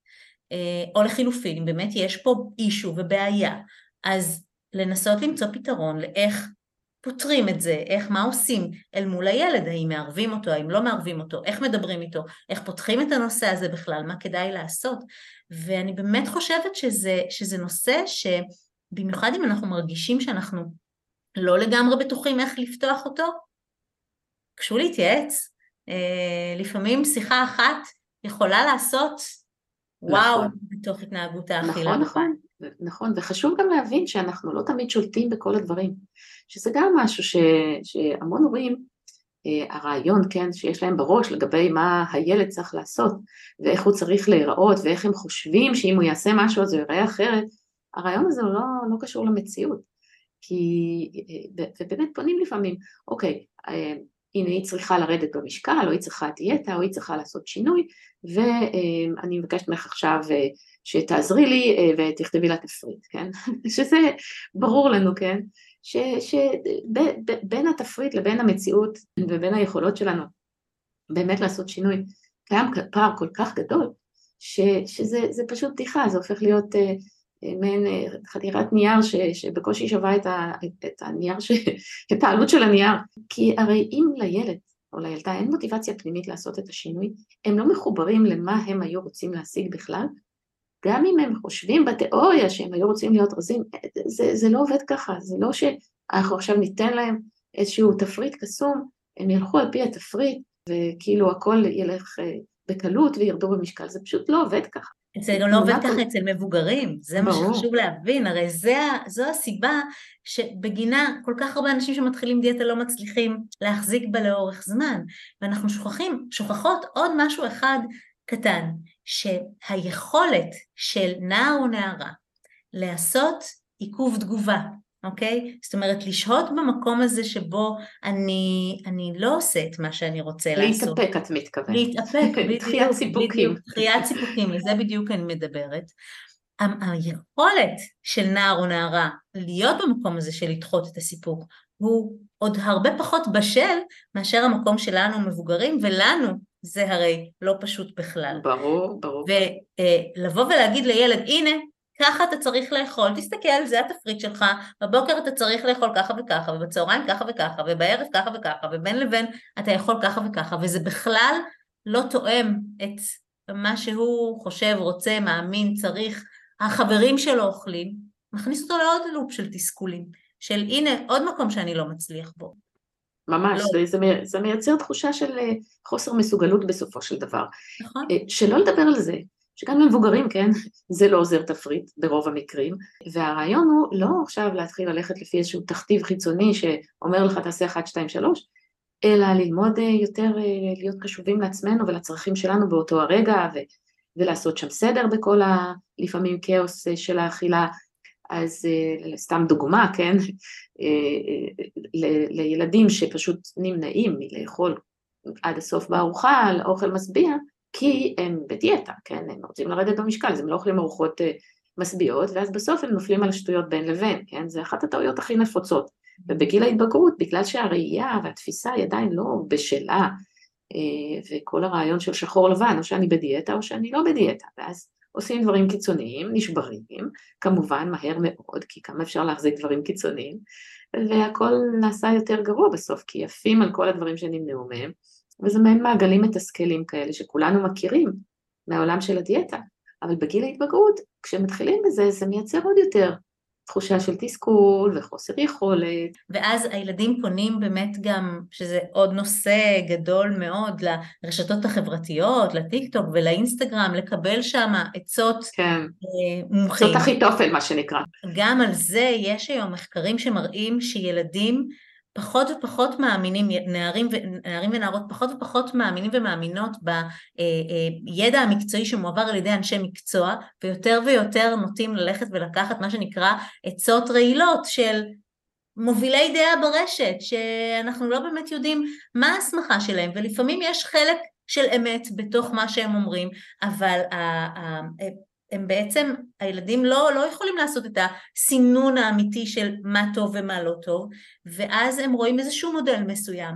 C: אה, או לחילופין, אם באמת יש פה אישו ובעיה, אז לנסות למצוא פתרון לאיך פותרים את זה, איך, מה עושים אל מול הילד, האם מערבים אותו, האם לא מערבים אותו, איך מדברים איתו, איך פותחים את הנושא הזה בכלל, מה כדאי לעשות. ואני באמת חושבת שזה, שזה נושא שבמיוחד אם אנחנו מרגישים שאנחנו לא לגמרי בטוחים איך לפתוח אותו, קשו להתייעץ. אה, לפעמים שיחה אחת יכולה לעשות וואו נכון. בתוך התנהגות האכילה.
A: נכון, נכון, נכון, וחשוב גם להבין שאנחנו לא תמיד שולטים בכל הדברים, שזה גם משהו ש, שהמון הורים, אה, הרעיון, כן, שיש להם בראש לגבי מה הילד צריך לעשות, ואיך הוא צריך להיראות, ואיך הם חושבים שאם הוא יעשה משהו אז הוא ייראה אחרת, הרעיון הזה לא, לא קשור למציאות. כי, אה, ובאמת פונים לפעמים, אוקיי, אה, הנה היא צריכה לרדת במשקל, או היא צריכה דיאטה, או היא צריכה לעשות שינוי, ואני מבקשת ממך עכשיו אה, שתעזרי לי אה, ותכתבי לה תפריט, כן? [laughs] שזה ברור לנו, כן? שבין התפריט לבין המציאות ובין היכולות שלנו באמת לעשות שינוי, קיים פער כל כך גדול, ש, שזה פשוט בדיחה, זה הופך להיות uh, מעין חתירת נייר ש, שבקושי שווה את, ה, את הנייר, ש, [laughs] את העלות של הנייר. כי הרי אם לילד או לילדה אין מוטיבציה פנימית לעשות את השינוי, הם לא מחוברים למה הם היו רוצים להשיג בכלל, גם אם הם חושבים בתיאוריה שהם היו רוצים להיות רזים, זה, זה לא עובד ככה, זה לא שאנחנו עכשיו ניתן להם איזשהו תפריט קסום, הם ילכו על פי התפריט וכאילו הכל ילך אה, בקלות וירדו במשקל, זה פשוט לא עובד ככה.
C: זה גם לא עובד ככה אצל מבוגרים, זה מה שחשוב להבין, הרי זה, זו הסיבה שבגינה כל כך הרבה אנשים שמתחילים דיאטה לא מצליחים להחזיק בה לאורך זמן, ואנחנו שוכחים, שוכחות עוד משהו אחד קטן, שהיכולת של נער או נערה לעשות עיכוב תגובה אוקיי? זאת אומרת, לשהות במקום הזה שבו אני, אני לא עושה את מה שאני רוצה
A: לעשות. להתאפק את מתכוונת.
C: להתאפק, [laughs]
A: בדיוק. דחיית סיפוקים.
C: דחיית סיפוקים, לזה בדיוק אני מדברת. היכולת של נער או נערה להיות במקום הזה של לדחות את הסיפוק הוא עוד הרבה פחות בשל מאשר המקום שלנו מבוגרים ולנו זה הרי לא פשוט בכלל.
A: ברור, ברור.
C: ולבוא ולהגיד לילד הנה ככה אתה צריך לאכול, תסתכל, זה התפריט שלך, בבוקר אתה צריך לאכול ככה וככה, ובצהריים ככה וככה, ובערב ככה וככה, ובין לבין אתה יכול ככה וככה, וזה בכלל לא תואם את מה שהוא חושב, רוצה, מאמין, צריך, החברים שלו אוכלים, מכניס אותו לעוד לופ של תסכולים, של הנה עוד מקום שאני לא מצליח בו.
A: ממש, לא. זה, זה, זה מייצר תחושה של אה, חוסר מסוגלות בסופו של דבר.
C: נכון.
A: אה, שלא לדבר על זה שגם למבוגרים, כן, זה לא עוזר תפריט ברוב המקרים, והרעיון הוא לא עכשיו להתחיל ללכת לפי איזשהו תכתיב חיצוני שאומר לך תעשה 1, 2, 3, אלא ללמוד אה, יותר אה, להיות קשובים לעצמנו ולצרכים שלנו באותו הרגע ו- ולעשות שם סדר בכל ה... לפעמים כאוס אה, של האכילה. אז סתם דוגמה, כן, ל- לילדים שפשוט נמנעים מלאכול עד הסוף בארוחה על אוכל משביע, כי הם בדיאטה, כן, הם רוצים לרדת במשקל, אז הם לא אוכלים ארוחות uh, משביעות, ואז בסוף הם נופלים על השטויות בין לבין, כן, זה אחת הטעויות הכי נפוצות. ובגיל ההתבגרות, בגלל שהראייה והתפיסה היא עדיין לא בשלה, uh, וכל הרעיון של שחור לבן, או שאני בדיאטה או שאני לא בדיאטה, ואז עושים דברים קיצוניים, נשברים, כמובן מהר מאוד, כי כמה אפשר להחזיק דברים קיצוניים, והכל נעשה יותר גרוע בסוף, כי יפים על כל הדברים שנמנעו מהם, וזה מעין מעגלים מתסכלים כאלה שכולנו מכירים מהעולם של הדיאטה, אבל בגיל ההתבגרות, כשמתחילים בזה, זה מייצר עוד יותר תחושה של תסכול וחוסר יכולת.
C: ואז הילדים פונים באמת גם, שזה עוד נושא גדול מאוד, לרשתות החברתיות, לטיק טוק ולאינסטגרם, לקבל שם עצות
A: כן. אה, מומחים. עצות אחיתופל מה שנקרא.
C: גם על זה יש היום מחקרים שמראים שילדים פחות ופחות מאמינים, נערים, נערים ונערות פחות ופחות מאמינים ומאמינות בידע המקצועי שמועבר על ידי אנשי מקצוע ויותר ויותר נוטים ללכת ולקחת מה שנקרא עצות רעילות של מובילי דעה ברשת שאנחנו לא באמת יודעים מה ההסמכה שלהם ולפעמים יש חלק של אמת בתוך מה שהם אומרים אבל הם בעצם, הילדים לא, לא יכולים לעשות את הסינון האמיתי של מה טוב ומה לא טוב, ואז הם רואים איזשהו מודל מסוים,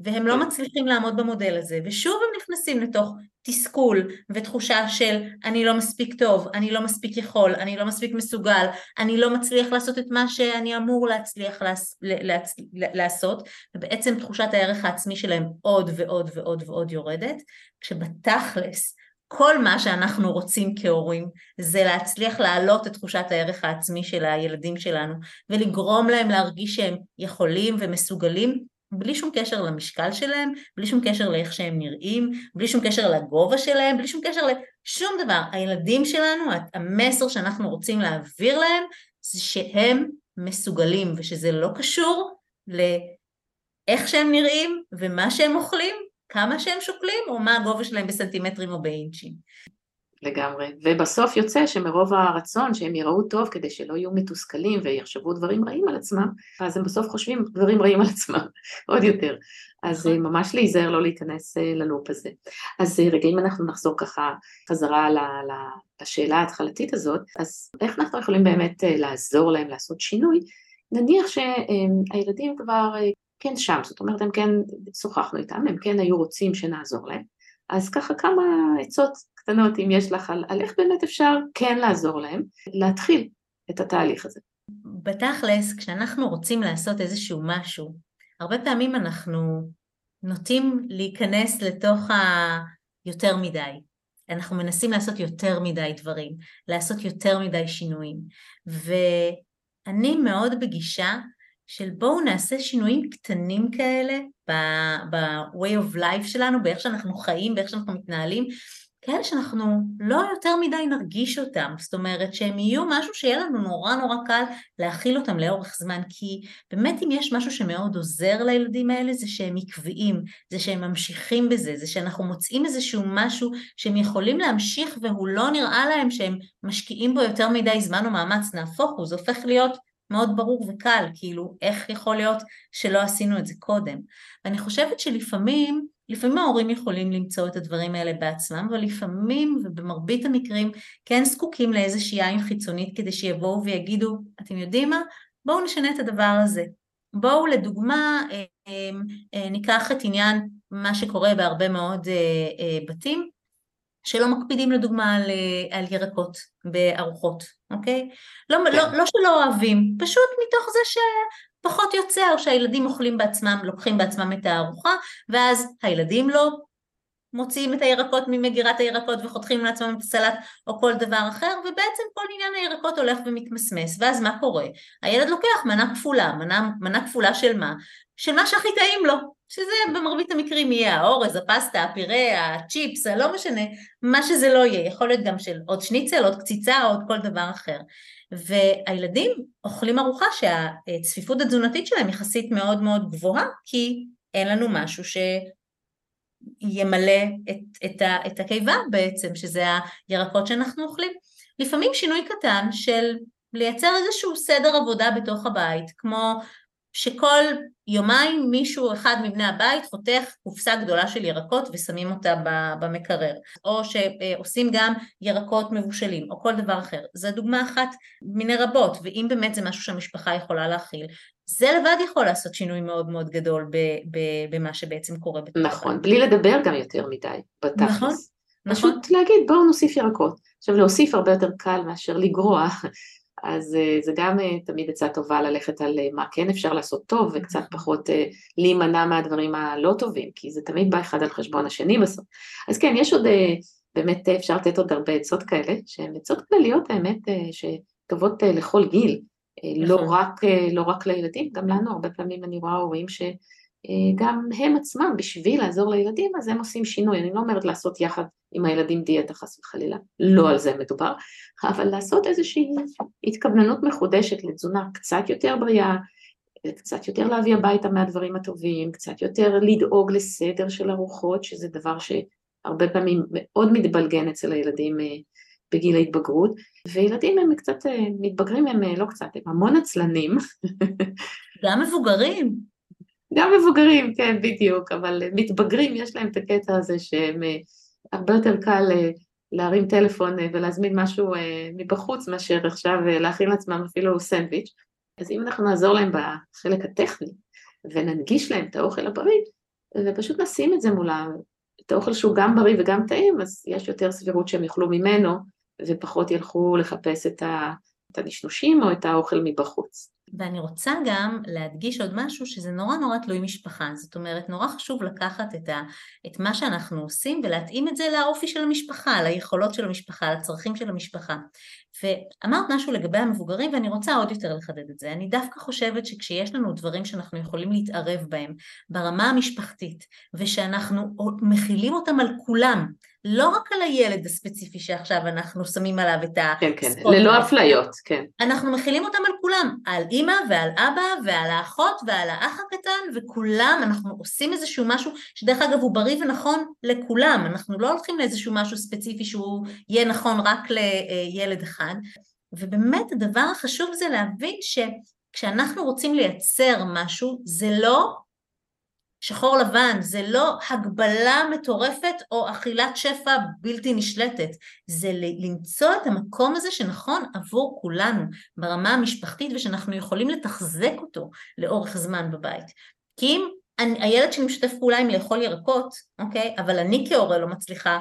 C: והם לא כן. מצליחים לעמוד במודל הזה, ושוב הם נכנסים לתוך תסכול ותחושה של אני לא מספיק טוב, אני לא מספיק יכול, אני לא מספיק מסוגל, אני לא מצליח לעשות את מה שאני אמור להצליח לעש, להצ, לעשות, ובעצם תחושת הערך העצמי שלהם עוד ועוד ועוד ועוד יורדת, כשבתכלס כל מה שאנחנו רוצים כהורים זה להצליח להעלות את תחושת הערך העצמי של הילדים שלנו ולגרום להם להרגיש שהם יכולים ומסוגלים בלי שום קשר למשקל שלהם, בלי שום קשר לאיך שהם נראים, בלי שום קשר לגובה שלהם, בלי שום קשר לשום דבר. הילדים שלנו, המסר שאנחנו רוצים להעביר להם זה שהם מסוגלים ושזה לא קשור לאיך שהם נראים ומה שהם אוכלים כמה שהם שוקלים או מה הגובה שלהם בסנטימטרים או באינצ'ים.
A: לגמרי, ובסוף יוצא שמרוב הרצון שהם יראו טוב כדי שלא יהיו מתוסכלים ויחשבו דברים רעים על עצמם, אז הם בסוף חושבים דברים רעים על עצמם, [laughs] עוד יותר. אז נכון. ממש להיזהר לא להיכנס אה, ללופ הזה. אז אה, רגע, אם אנחנו נחזור ככה חזרה לשאלה ההתחלתית הזאת, אז איך אנחנו יכולים באמת אה, לעזור להם לעשות שינוי? נניח שהילדים כבר כן שם, זאת אומרת הם כן, שוחחנו איתם, הם כן היו רוצים שנעזור להם, אז ככה כמה עצות קטנות אם יש לך על, על איך באמת אפשר כן לעזור להם, להתחיל את התהליך הזה.
C: בתכלס, כשאנחנו רוצים לעשות איזשהו משהו, הרבה פעמים אנחנו נוטים להיכנס לתוך היותר מדי. אנחנו מנסים לעשות יותר מדי דברים, לעשות יותר מדי שינויים. ואני מאוד בגישה של בואו נעשה שינויים קטנים כאלה ב-way of life שלנו, באיך שאנחנו חיים, באיך שאנחנו מתנהלים, כאלה שאנחנו לא יותר מדי נרגיש אותם, זאת אומרת שהם יהיו משהו שיהיה לנו נורא נורא קל להכיל אותם לאורך זמן, כי באמת אם יש משהו שמאוד עוזר לילדים האלה זה שהם עקביים, זה שהם ממשיכים בזה, זה שאנחנו מוצאים איזשהו משהו שהם יכולים להמשיך והוא לא נראה להם שהם משקיעים בו יותר מדי זמן או מאמץ, נהפוך הוא, זה הופך להיות מאוד ברור וקל, כאילו איך יכול להיות שלא עשינו את זה קודם. ואני חושבת שלפעמים, לפעמים ההורים יכולים למצוא את הדברים האלה בעצמם, אבל לפעמים ובמרבית המקרים כן זקוקים לאיזושהי עין חיצונית כדי שיבואו ויגידו, אתם יודעים מה? בואו נשנה את הדבר הזה. בואו לדוגמה אה, אה, אה, ניקח את עניין מה שקורה בהרבה מאוד בתים, שלא מקפידים לדוגמה על, על ירקות בארוחות, אוקיי? לא, לא, כן. לא שלא אוהבים, פשוט מתוך זה שפחות יוצא, או שהילדים אוכלים בעצמם, לוקחים בעצמם את הארוחה, ואז הילדים לא מוציאים את הירקות ממגירת הירקות וחותכים לעצמם את הסלט או כל דבר אחר, ובעצם כל עניין הירקות הולך ומתמסמס, ואז מה קורה? הילד לוקח מנה כפולה, מנה, מנה כפולה של מה? של מה שהכי טעים לו, שזה במרבית המקרים יהיה האורז, הפסטה, הפירה, הצ'יפס, לא משנה, מה שזה לא יהיה, יכול להיות גם של עוד שניצל, עוד קציצה, עוד כל דבר אחר. והילדים אוכלים ארוחה שהצפיפות התזונתית שלהם יחסית מאוד מאוד גבוהה, כי אין לנו משהו שימלא את, את, ה, את הקיבה בעצם, שזה הירקות שאנחנו אוכלים. לפעמים שינוי קטן של לייצר איזשהו סדר עבודה בתוך הבית, כמו שכל יומיים מישהו אחד מבני הבית חותך קופסה גדולה של ירקות ושמים אותה במקרר, או שעושים גם ירקות מבושלים, או כל דבר אחר. זו דוגמה אחת מיני רבות, ואם באמת זה משהו שהמשפחה יכולה להכיל, זה לבד יכול לעשות שינוי מאוד מאוד גדול במה שבעצם קורה
A: בתוך נכון, בלי לדבר גם יותר מדי, בתכלס. נכון. פשוט נכון. להגיד בואו נוסיף ירקות. עכשיו להוסיף הרבה יותר קל מאשר לגרוע, אז אה, זה גם אה, תמיד עצה טובה ללכת על אה, מה כן אפשר לעשות טוב וקצת. פחות להימנע מהדברים הלא טובים, כי זה תמיד בא אחד על חשבון השני בסוף. אז כן, יש עוד, באמת אפשר לתת עוד הרבה עצות כאלה, שהן עצות כלליות האמת, שטובות לכל גיל, לא נכון. רק, לא רק לילדים, גם לנו הרבה פעמים אני רואה הורים ש... גם הם עצמם, בשביל לעזור לילדים, אז הם עושים שינוי. אני לא אומרת לעשות יחד עם הילדים דיאטה חס וחלילה, לא על זה מדובר, אבל לעשות איזושהי התכווננות מחודשת לתזונה קצת יותר בריאה, קצת יותר להביא הביתה מהדברים הטובים, קצת יותר לדאוג לסדר של ארוחות, שזה דבר שהרבה פעמים מאוד מתבלגן אצל הילדים אה, בגיל ההתבגרות, וילדים הם קצת אה, מתבגרים, הם אה, לא קצת, הם המון עצלנים.
C: גם מבוגרים.
A: גם מבוגרים, כן, בדיוק, אבל מתבגרים, יש להם את הקטע הזה שהם אה, הרבה יותר קל אה, להרים טלפון ולהזמין משהו מבחוץ מאשר עכשיו להכין לעצמם אפילו סנדוויץ'. אז אם אנחנו נעזור להם בחלק הטכני וננגיש להם את האוכל הבריא, ופשוט נשים את זה מולם, את האוכל שהוא גם בריא וגם טעים, אז יש יותר סבירות שהם יאכלו ממנו ופחות ילכו לחפש את הנשנושים או את האוכל מבחוץ.
C: ואני רוצה גם להדגיש עוד משהו שזה נורא נורא תלוי משפחה, זאת אומרת נורא חשוב לקחת את, ה, את מה שאנחנו עושים ולהתאים את זה לאופי של המשפחה, ליכולות של המשפחה, לצרכים של המשפחה. ואמרת משהו לגבי המבוגרים ואני רוצה עוד יותר לחדד את זה, אני דווקא חושבת שכשיש לנו דברים שאנחנו יכולים להתערב בהם ברמה המשפחתית ושאנחנו מכילים אותם על כולם, לא רק על הילד הספציפי שעכשיו אנחנו שמים עליו את ה...
A: כן, כן, ללא אפליות, כן.
C: אנחנו מכילים אותם על כולם, על אימא ועל אבא ועל האחות ועל האח הקטן וכולם, אנחנו עושים איזשהו משהו שדרך אגב הוא בריא ונכון לכולם, אנחנו לא הולכים לאיזשהו משהו ספציפי שהוא יהיה נכון רק לילד אחד, ובאמת הדבר החשוב זה להבין שכשאנחנו רוצים לייצר משהו זה לא שחור לבן, זה לא הגבלה מטורפת או אכילת שפע בלתי נשלטת, זה למצוא את המקום הזה שנכון עבור כולנו ברמה המשפחתית ושאנחנו יכולים לתחזק אותו לאורך זמן בבית. כי אם אני, הילד שלי משתף פעולה עם לאכול ירקות, אוקיי, אבל אני כהורה לא מצליחה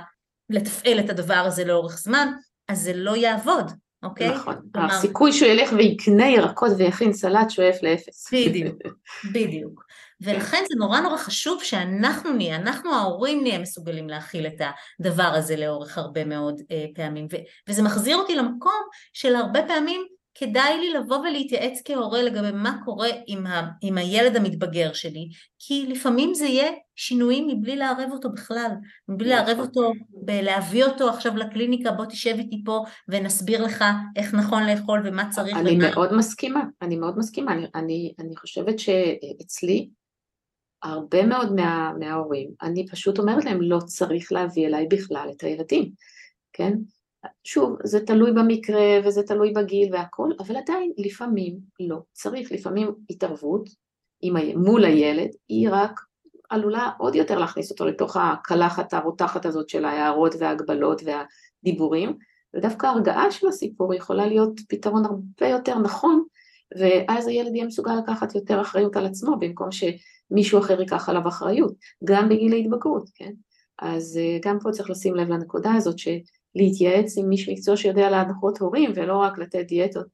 C: לתפעל את הדבר הזה לאורך זמן, אז זה לא יעבוד, אוקיי?
A: נכון, כלומר... הסיכוי שהוא ילך ויקנה ירקות ויכין סלט שואף לאפס.
C: בדיוק, [laughs] בדיוק. ולכן זה נורא נורא חשוב שאנחנו נהיה, אנחנו ההורים נהיה מסוגלים להכיל את הדבר הזה לאורך הרבה מאוד אה, פעמים. ו- וזה מחזיר אותי למקום של הרבה פעמים כדאי לי לבוא ולהתייעץ כהורה לגבי מה קורה עם, ה- עם הילד המתבגר שלי, כי לפעמים זה יהיה שינויים מבלי לערב אותו בכלל, מבלי לערב נכון. אותו, בלהביא אותו עכשיו לקליניקה, בוא תשב איתי פה ונסביר לך איך נכון לאכול ומה צריך.
A: אני ומה... מאוד מסכימה, אני מאוד מסכימה, אני, אני, אני חושבת שאצלי הרבה מאוד מה, מההורים, אני פשוט אומרת להם, לא צריך להביא אליי בכלל את הילדים, כן? שוב, זה תלוי במקרה וזה תלוי בגיל והכל, אבל עדיין לפעמים לא צריך, לפעמים התערבות מול הילד היא רק עלולה עוד יותר להכניס אותו לתוך הקלחת הרותחת הזאת של ההערות וההגבלות והדיבורים, ודווקא הרגעה של הסיפור יכולה להיות פתרון הרבה יותר נכון, ואז הילד יהיה מסוגל לקחת יותר אחריות על עצמו במקום ש... מישהו אחר ייקח עליו אחריות, גם בגיל ההתבגרות, כן? אז אה, גם פה צריך לשים לב לנקודה הזאת שלהתייעץ עם מישהו מקצוע שיודע להנחות הורים ולא רק לתת דיאטות,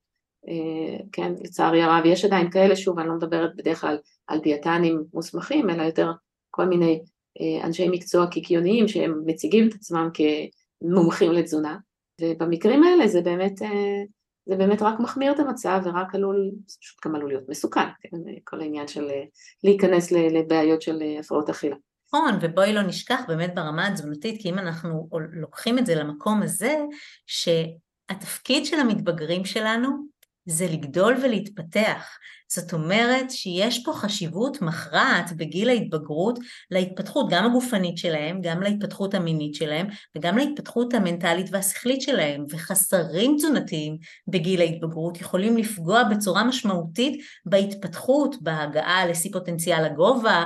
A: אה, כן, לצערי הרב, יש עדיין כאלה, שוב, אני לא מדברת בדרך כלל על דיאטנים מוסמכים, אלא יותר כל מיני אה, אנשי מקצוע קיקיוניים שהם מציגים את עצמם כמומחים לתזונה, ובמקרים האלה זה באמת זה באמת רק מחמיר את המצב ורק עלול, זה פשוט גם עלול להיות מסוכן, כן? כל העניין של אה, להיכנס לבעיות של אה, הפרעות אכילה.
C: נכון, ובואי לא נשכח באמת ברמה התזונתית, כי אם אנחנו לוקחים את זה למקום הזה, שהתפקיד של המתבגרים שלנו זה לגדול ולהתפתח. זאת אומרת שיש פה חשיבות מכרעת בגיל ההתבגרות להתפתחות גם הגופנית שלהם, גם להתפתחות המינית שלהם וגם להתפתחות המנטלית והשכלית שלהם, וחסרים תזונתיים בגיל ההתבגרות יכולים לפגוע בצורה משמעותית בהתפתחות, בהגעה לשיא פוטנציאל הגובה,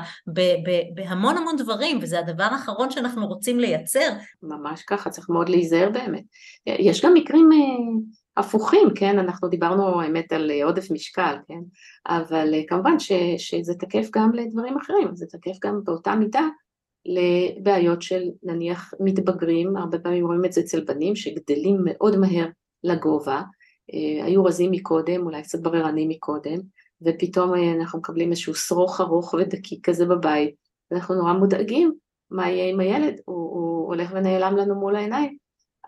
C: בהמון המון דברים, וזה הדבר האחרון שאנחנו רוצים לייצר.
A: ממש ככה, צריך מאוד להיזהר באמת. יש גם מקרים אה, הפוכים, כן, אנחנו דיברנו האמת על אה, עודף משקל, כן, אבל אה, כמובן ש, שזה תקף גם לדברים אחרים, זה תקף גם באותה מידה לבעיות של נניח מתבגרים, הרבה פעמים רואים את זה אצל בנים שגדלים מאוד מהר לגובה, אה, היו רזים מקודם, אולי קצת בררנים מקודם, ופתאום אנחנו מקבלים איזשהו שרוך ארוך ודקיק כזה בבית, ואנחנו נורא מודאגים מה יהיה עם הילד, הוא, הוא הולך ונעלם לנו מול העיניים,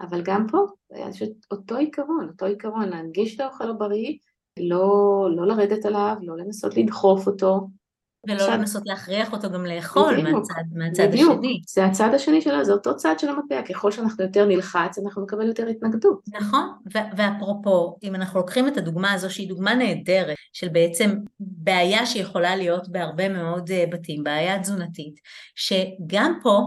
A: אבל גם פה, יש אותו עיקרון, אותו עיקרון, להנגיש את האוכל הבריא, לא, לא לרדת עליו, לא לנסות לדחוף אותו,
C: ולא לנסות להכריח אותו גם לאכול מהצד, מהצד בדיוק, השני.
A: זה הצד השני שלו, זה אותו צד של המטבע, ככל שאנחנו יותר נלחץ, אנחנו נקבל יותר התנגדות.
C: נכון, ואפרופו, אם אנחנו לוקחים את הדוגמה הזו, שהיא דוגמה נהדרת, של בעצם בעיה שיכולה להיות בהרבה מאוד אה, בתים, בעיה תזונתית, שגם פה,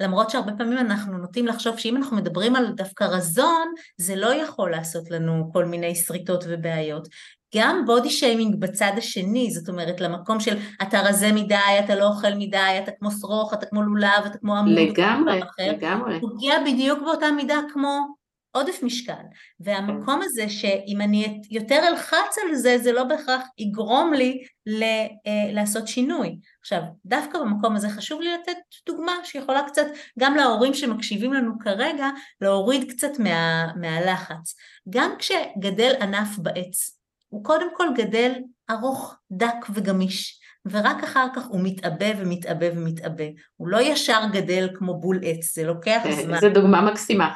C: למרות שהרבה פעמים אנחנו נוטים לחשוב שאם אנחנו מדברים על דווקא רזון, זה לא יכול לעשות לנו כל מיני שריטות ובעיות. גם בודי שיימינג בצד השני, זאת אומרת למקום של אתה רזה מדי, אתה לא אוכל מדי, אתה כמו שרוך, אתה כמו לולב, אתה כמו עמוד,
A: לגמרי, לגמרי.
C: פוגע בדיוק באותה מידה כמו עודף משקל. והמקום הזה שאם אני יותר אלחץ על זה, זה לא בהכרח יגרום לי ל, אה, לעשות שינוי. עכשיו, דווקא במקום הזה חשוב לי לתת דוגמה שיכולה קצת, גם להורים שמקשיבים לנו כרגע, להוריד קצת מה, מהלחץ. גם כשגדל ענף בעץ, הוא קודם כל גדל ארוך, דק וגמיש. ורק אחר כך הוא מתעבה ומתעבה ומתעבה. הוא לא ישר גדל כמו בול עץ, זה לוקח [laughs] זמן.
A: זו דוגמה מקסימה.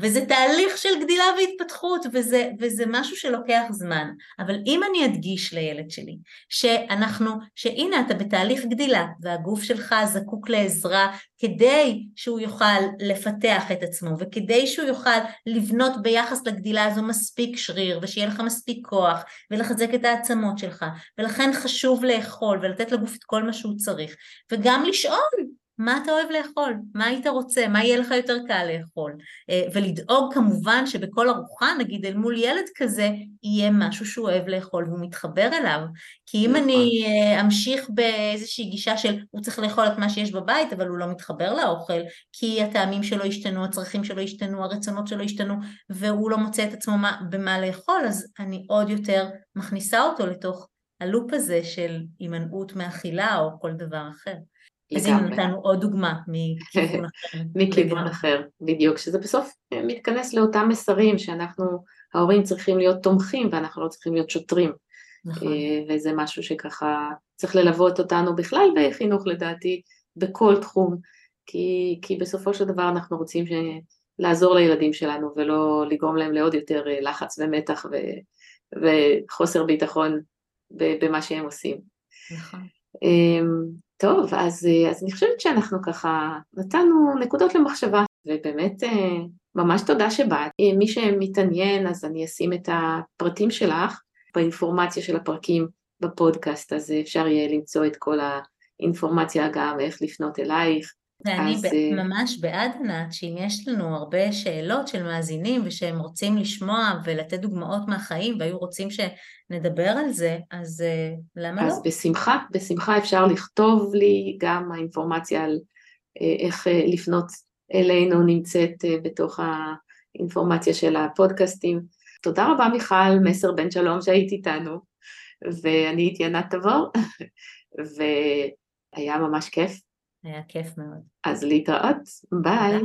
C: וזה תהליך של גדילה והתפתחות, וזה, וזה משהו שלוקח זמן. אבל אם אני אדגיש לילד שלי, שאנחנו, שהנה אתה בתהליך גדילה, והגוף שלך זקוק לעזרה כדי שהוא יוכל לפתח את עצמו, וכדי שהוא יוכל לבנות ביחס לגדילה הזו מספיק שריר, ושיהיה לך מספיק כוח, ולחזק את העצמות שלך, ולכן חשוב לאכול, ולתת לגוף את כל מה שהוא צריך, וגם לשאול, מה אתה אוהב לאכול? מה היית רוצה? מה יהיה לך יותר קל לאכול? אה, ולדאוג כמובן שבכל ארוחה, נגיד אל מול ילד כזה, יהיה משהו שהוא אוהב לאכול והוא מתחבר אליו. כי אם אני נכון. אה, אמשיך באיזושהי גישה של הוא צריך לאכול את מה שיש בבית, אבל הוא לא מתחבר לאוכל, כי הטעמים שלו השתנו, הצרכים שלו השתנו, הרצונות שלו השתנו, והוא לא מוצא את עצמו במה לאכול, אז אני עוד יותר מכניסה אותו לתוך הלופ הזה של הימנעות מאכילה או כל דבר אחר. אז הנה נתנו עוד דוגמה מכיוון [laughs] אחר.
A: מכיוון אחר, בדיוק, שזה בסוף מתכנס לאותם מסרים שאנחנו, ההורים צריכים להיות תומכים ואנחנו לא צריכים להיות שוטרים. נכון. אה, וזה משהו שככה צריך ללוות אותנו בכלל בחינוך לדעתי, בכל תחום, כי, כי בסופו של דבר אנחנו רוצים ש... לעזור לילדים שלנו ולא לגרום להם לעוד יותר אה, לחץ ומתח ו... וחוסר ביטחון במה שהם עושים. נכון. טוב, אז, אה, אז אני חושבת שאנחנו ככה נתנו נקודות למחשבה, ובאמת אה, ממש תודה שבאת. אה, מי שמתעניין, אז אני אשים את הפרטים שלך באינפורמציה של הפרקים בפודקאסט, אז אפשר יהיה למצוא את כל האינפורמציה גם איך לפנות אלייך,
C: ואני אז... ב- ממש בעד ענת, שאם יש לנו הרבה שאלות של מאזינים ושהם רוצים לשמוע ולתת דוגמאות מהחיים והיו רוצים שנדבר על זה, אז uh, למה
A: אז
C: לא?
A: אז בשמחה, בשמחה אפשר לכתוב לי גם האינפורמציה על uh, איך uh, לפנות אלינו נמצאת uh, בתוך האינפורמציה של הפודקאסטים. תודה רבה מיכל, מסר בן שלום שהיית איתנו, ואני הייתי ענת תבור, [laughs] והיה ממש כיף.
C: היה כיף מאוד.
A: אז להתראות, ביי. ביי.